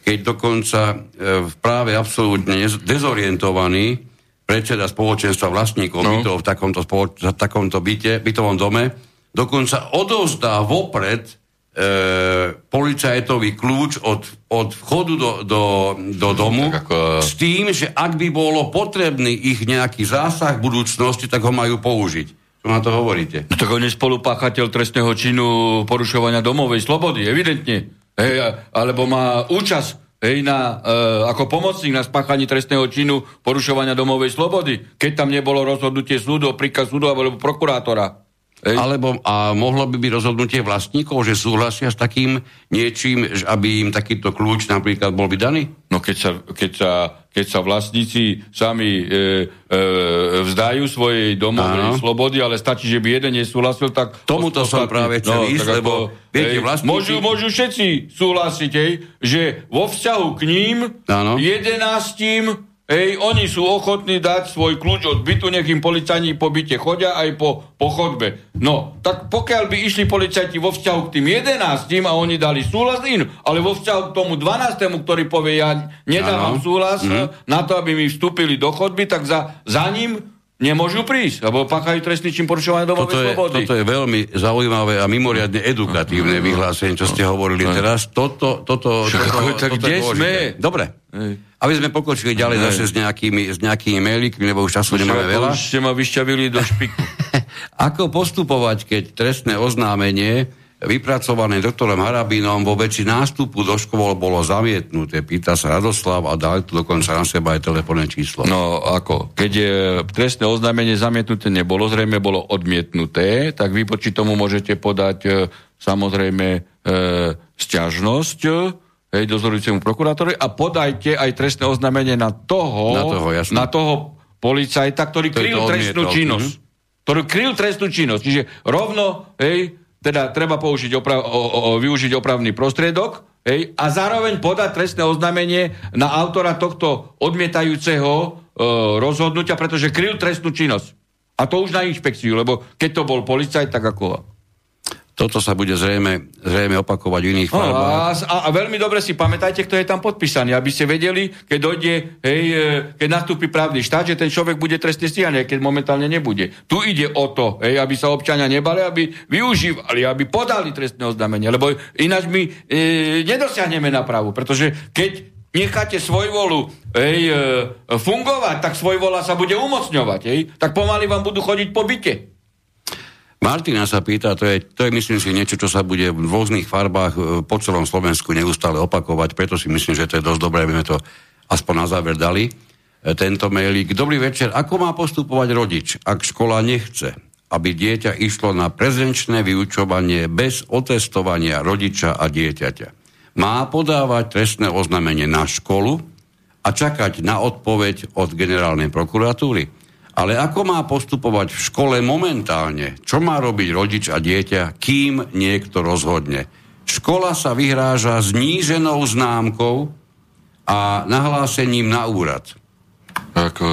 keď dokonca e, v práve absolútne dezorientovaný predseda spoločenstva vlastníkov No. no. bytov v takomto, spoloč- v takomto byte, bytovom dome, dokonca odovzdá vopred e, policajtový kľúč od, od vchodu do, do, do domu Tak ako- s tým, že ak by bolo potrebný ich nejaký zásah v budúcnosti, tak ho majú použiť. Čo na to hovoríte? No tak on je spolupáchateľ trestného činu porušovania domovej slobody, evidentne. Hej, alebo má účasť hej, na, e, ako pomocník na spáchaní trestného činu porušovania domovej slobody, keď tam nebolo rozhodnutie súdu, príkaz súdu alebo prokurátora. Hej. Alebo a mohlo by byť rozhodnutie vlastníkov, že súhlasia s takým niečím, aby im takýto kľúč napríklad bol vydaný? No keď sa, keď sa, keď sa vlastníci sami e, e, vzdajú svojej domovej Áno. slobody, ale stačí, že by jeden nesúhlasil, tak... Tomuto som práve chcel ísť, tak lebo viete, vlastníci- môžu, môžu všetci súhlasiť, hej, že vo vzťahu k ním Áno. 11 Hej, oni sú ochotní dať svoj kľúč od bytu, nech im policajti po byte chodia aj po, po chodbe. No, tak pokiaľ by išli policajti vo vzťahu k tým 11 a oni dali súhlas, in, ale vo vzťahu k tomu 12, ktorý povie, ja nedávam Áno. súhlas Mhm. na to, aby mi vstúpili do chodby, tak za, za ním nemôžu prísť, lebo páchajú trestný čin porušovania domovej Toto je, slobody. toto je veľmi zaujímavé a mimoriadne edukatívne vyhlásenie, čo ste hovorili teraz. Toto, toto, Však toto, tak toto kde sme? Dobre. Hej. Aby sme pokročili ďalej Hej. zase s nejakými, s nejakými mailíkmi, lebo už času nemáme Však veľa. Už ste ma vyšťavili do špiku. Ako postupovať, keď trestné oznámenie vypracované doktorom Harabinom vo veci nástupu do škôl bolo zamietnuté? Pýta sa Radoslav a dali tu dokonca na seba aj telefónne číslo. No ako, keď je trestné oznámenie zamietnuté nebolo, zrejme bolo odmietnuté, tak vy poči tomu môžete podať e, samozrejme e, sťažnosť e, hej, dozorujúcemu prokurátorovi a podajte aj trestné oznámenie na toho, Na toho, na toho policajta, ktorý Ktorý kryl trestnú činnosť. Ktorý kryl trestnú činnosť. Čiže rovno, hej, teda treba použiť opra- o, o, využiť opravný prostriedok hej, a zároveň podať trestné oznámenie na autora tohto odmietajúceho e, rozhodnutia, pretože kryl trestnú činnosť. A to už na inšpekciu, lebo keď to bol policajt, tak ako... Toto sa bude zrejme, zrejme opakovať v iných No, farbách. a, a, a veľmi dobre si pamätajte, kto je tam podpísaný, aby ste vedeli, keď dojde, hej, e, keď nastúpi právny štát, že ten človek bude trestne stíhaný, keď momentálne nebude. Tu ide o to, hej, aby sa občania nebali, aby využívali, aby podali trestné oznámenie, lebo ináč my e, nedosiahneme napravu, pretože keď necháte svojvolu hej, e, fungovať, tak svojvola sa bude umocňovať, hej, tak pomaly vám budú chodiť po byte. Martina sa pýta, to je, to je myslím si niečo, čo sa bude v rôznych farbách e, po celom Slovensku neustále opakovať, preto si myslím, že to je dosť dobré, aby sme to aspoň na záver dali. E, Tento mailík. Dobrý večer. Ako má postupovať rodič, ak škola nechce, aby dieťa išlo na prezenčné vyučovanie bez otestovania rodiča a dieťaťa? Má podávať trestné oznámenie na školu a čakať na odpoveď od generálnej prokuratúry? Ale ako má postupovať v škole momentálne? Čo má robiť rodič a dieťa, kým niekto rozhodne? Škola sa vyhráža zníženou známkou a nahlásením na úrad. Tak e,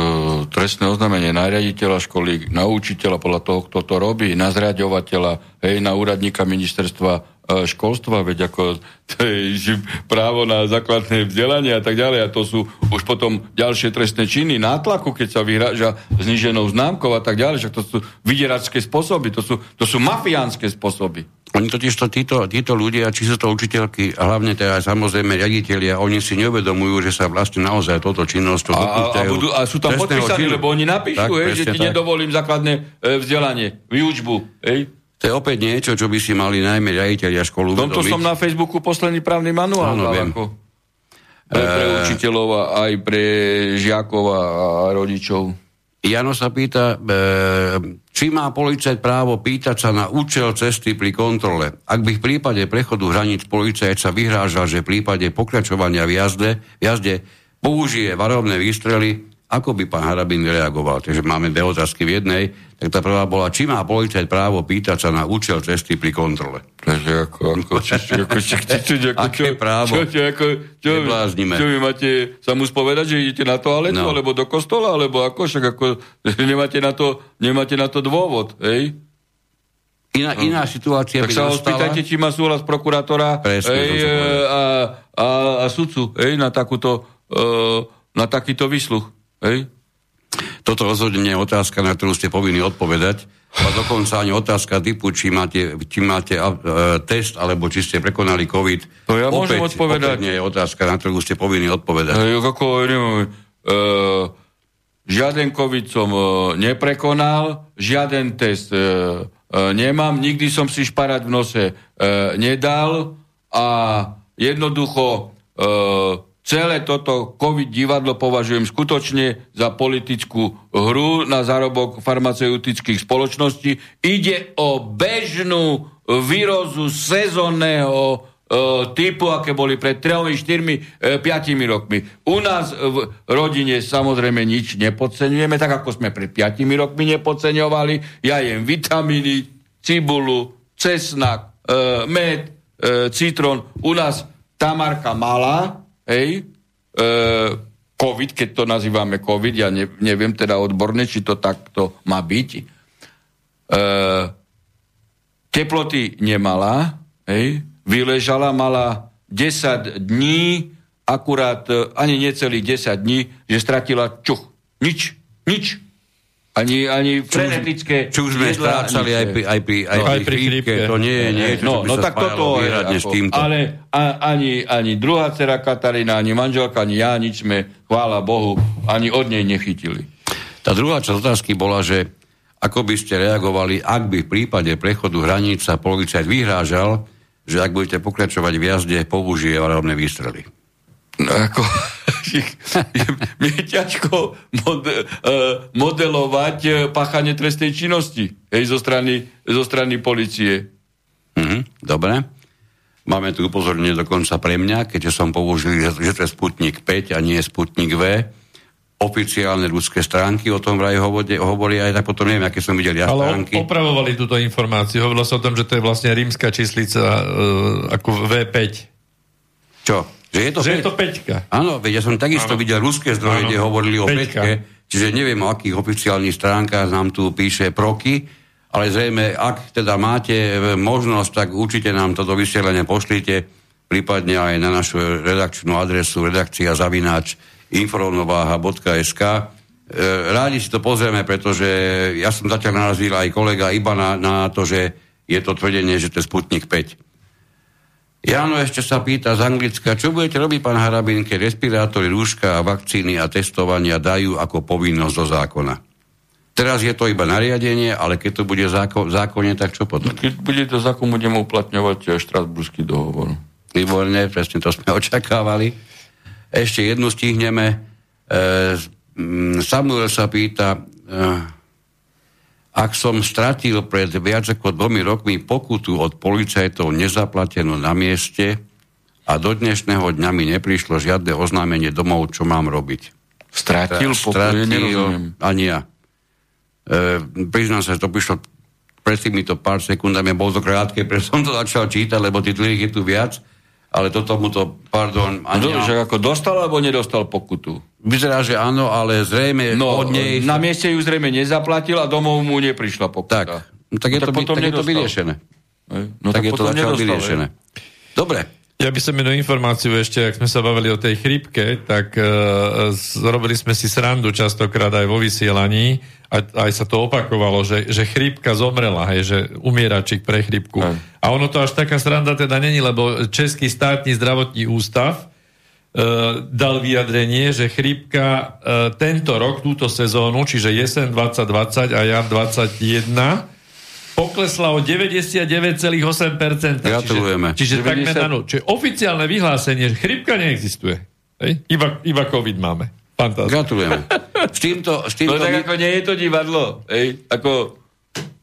trestné oznámenie na riaditeľa školy, na učiteľa podľa toho, kto to robí, na zriadovateľa, hej, na úradníka ministerstva školstva, veď ako to je právo na základné vzdelanie a tak ďalej a to sú už potom ďalšie trestné činy, nátlaku, keď sa vyhráža zniženou známkou a tak ďalej, že to sú vydieračské spôsoby, to sú, to sú mafiánske spôsoby. Oni totiž to, títo, títo ľudia, či sú to učiteľky, a hlavne teda samozrejme riaditeľia, oni si neuvedomujú, že sa vlastne naozaj toto činnosť A, a, budú, a sú tam podpísaní, lebo oni napíšu, Tak, hej, že ti tak. nedovolím základné e, vzdelanie, výučbu. Hej. To je opäť niečo, čo by si mali najmä riaditeľia školu V tomto uvedomiť. som na Facebooku posledný právny manuál Áno, viem. ako pre, pre učiteľov a aj pre žiakov a, rodičov. Jano sa pýta, e, či má policajt právo pýtať sa na účel cesty pri kontrole. Ak by v prípade prechodu hraníc policajt sa vyhrážal, že v prípade pokračovania v jazde, v jazde použije varovné výstrely, ako by pán Harabin reagoval. Takže máme dve otázky v jednej. Tak tá prvá bola, či má policajt právo pýtať sa na účel cesty pri kontrole. Takže ako, ako, ako, čo, čo, právo? Čo, čo, ako, čo, čo vy máte sa mu spovedať, že idete na toaletu, No. alebo do kostola, alebo ako, však ako, nemáte na to, nemáte na to dôvod, hej? Iná, iná situácia Tak by sa ho spýtajte, či má súhlas prokurátora Presne, hej, to som povedal. e, a, a, a sudcu hej, na, takúto, e, na takýto výsluch. Hej? Toto rozhodne nie je otázka, na ktorú ste povinni odpovedať. A dokonca ani otázka typu, či máte, či máte uh, test, alebo či ste prekonali COVID. To ja môžem opäť, odpovedať. Opäť nie je otázka, na ktorú ste povinni odpovedať. Hej, ako, neviem, e, žiaden COVID som e, neprekonal, žiaden test e, e, nemám, nikdy som si šparať v nose e, nedal a jednoducho e, celé toto COVID divadlo považujem skutočne za politickú hru na zárobok farmaceutických spoločností. Ide o bežnú výrozu sezónneho e, typu, aké boli pred 3, 4, 5 rokmi. U nás v rodine samozrejme nič nepodceňujeme, tak ako sme pred 5 rokmi nepodceňovali. Ja jem vitamíny, cibulu, cesnak, e, med, e, citrón. U nás Tamarka mala, hej, e, COVID, keď to nazývame COVID, ja ne, neviem teda odborne, či to takto má byť. E, teploty nemala, hej, vyležala, mala 10 dní, akurát e, ani necelých 10 dní, že stratila čuch. Nič, nič. Ani, ani frenetické Či už sme strácali aj pri, aj pri, aj No, pri aj pri chrípke, chrípke. to nie je niečo, No, čo by no sa tak toto je, výhradne s ako, týmto. ale a, ani, ani druhá dcera Katarína, ani manželka, ani ja, nič sme, chvála Bohu, ani od nej nechytili. Tá druhá časť otázky bola, že ako by ste reagovali, ak by v prípade prechodu hraníc sa policajt vyhrážal, že ak budete pokračovať v jazde, použije varovné výstrely. No, ako, mi je ťažko uh, modelovať uh, páchanie trestnej činnosti hej, zo, strany, zo strany policie. Mhm, dobre. Máme tu upozornenie dokonca pre mňa, keďže som použil, že to je Sputnik 5 a nie Sputnik V. Oficiálne ľudské stránky o tom vraj hovoria, hovoria aj tak potom neviem, aké som videl ja Ale stránky. opravovali túto informáciu. Hovorilo sa o tom, že to je vlastne rímska číslica uh, ako V5. Čo? Že je to Že je 5? to peťka. Áno, veď ja som takisto Áno. videl ruské zdroje, Áno. kde hovorili o Peťka. peťke, čiže neviem, o akých oficiálnych stránkach nám tu píše proky, ale zrejme, ak teda máte možnosť, tak určite nám toto vysielanie pošlite, prípadne aj na našu redakčnú adresu redakcia zavináč informovnováha.sk. E, Rádi si to pozrieme, pretože ja som zatiaľ narazil aj kolega iba na, na to, že je to tvrdenie, že to je Sputnik 5. Jano ešte sa pýta z Anglicka, čo budete robiť, pán Harabin, keď respirátory, rúška a vakcíny a testovania dajú ako povinnosť do zákona? Teraz je to iba nariadenie, ale keď to bude záko- v zákone, tak čo potom? Keď bude to zákon, budeme uplatňovať eh, štrasburský dohovor. Výborné, presne to sme očakávali. Ešte jednu stihneme. E, Samuel sa pýta, e, ak som stratil pred viac ako dvomi rokmi pokutu od policajtov nezaplatenú na mieste a do dnešného dňa mi neprišlo žiadne oznámenie domov, čo mám robiť. Stratil, Stratil, nerozumiem. ani ja. E, priznám sa, že to prišlo pred týmito pár sekundami, bolo to krátke, preto som to začal čítať, lebo titulík je tu viac, ale toto mu to, pardon, ani Do, ja. že ako dostal alebo nedostal pokutu? Vyzerá, že áno, ale zrejme No, od nej... na mieste ju zrejme nezaplatil a domov mu neprišla pokuta. Tak, no, tak je, to, potom tak je to vyriešené. No tak, je to nedostal, vyriešené. Dobre, Ja by som jednu informáciu ešte, ak sme sa bavili o tej chrípke, tak uh, robili sme si srandu častokrát aj vo vysielaní, a aj sa to opakovalo, že, že chrípka zomrela, hej, že umieračik pre chrípku. Hej. A ono to až taká sranda teda není, lebo Český státny zdravotní ústav uh, dal vyjadrenie, že chrípka uh, tento rok, túto sezónu, čiže jesen 2020 a jar 2021, poklesla o 99,8%. Gratulujeme. Čiže, čiže 90 takmer na nul. Čiže oficiálne vyhlásenie, že chrypka neexistuje. Hej? Iba, iba COVID máme. Fantastické. gratulujeme. S týmto, s No týmto tak my- ako nie je to divadlo. Hej, ako...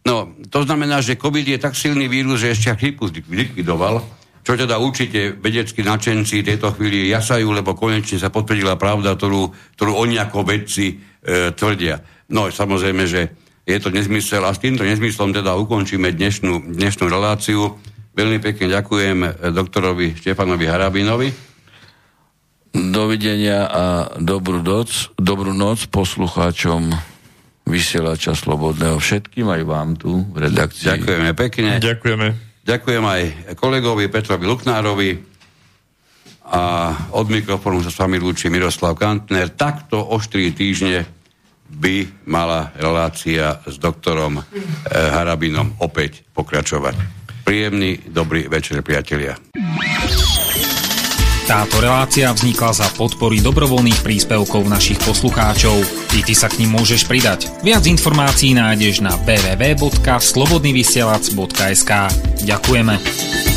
No, to znamená, že COVID je tak silný vírus, že ešte chrípku zlik- likvidoval. čo teda určite vedeckí nadšenci tejto chvíli jasajú, lebo konečne sa potvrdila pravda, ktorú, ktorú oni ako vedci e, tvrdia. No samozrejme, že je to nezmysel a s týmto nezmyslom teda ukončíme dnešnú, dnešnú reláciu. Veľmi pekne ďakujem e, doktorovi Štefanovi Harabinovi. Dovidenia a dobrú noc, dobrú noc poslucháčom vysielača Slobodného všetkým, aj vám tu v redakcii. Ďakujeme pekne. Ďakujeme. Ďakujem aj kolegovi Petrovi Luknárovi a od mikrofónu sa s vami lúči Miroslav Kantner. Takto o 4 týždne by mala relácia s doktorom eh, Harabinom opäť pokračovať. Príjemný, dobrý večer, priatelia. Táto relácia vznikla za podpory dobrovoľných príspevkov našich poslucháčov. I ty sa k ním môžeš pridať. Viac informácií nájdeš na www.slobodnyvysielac.sk Ďakujeme.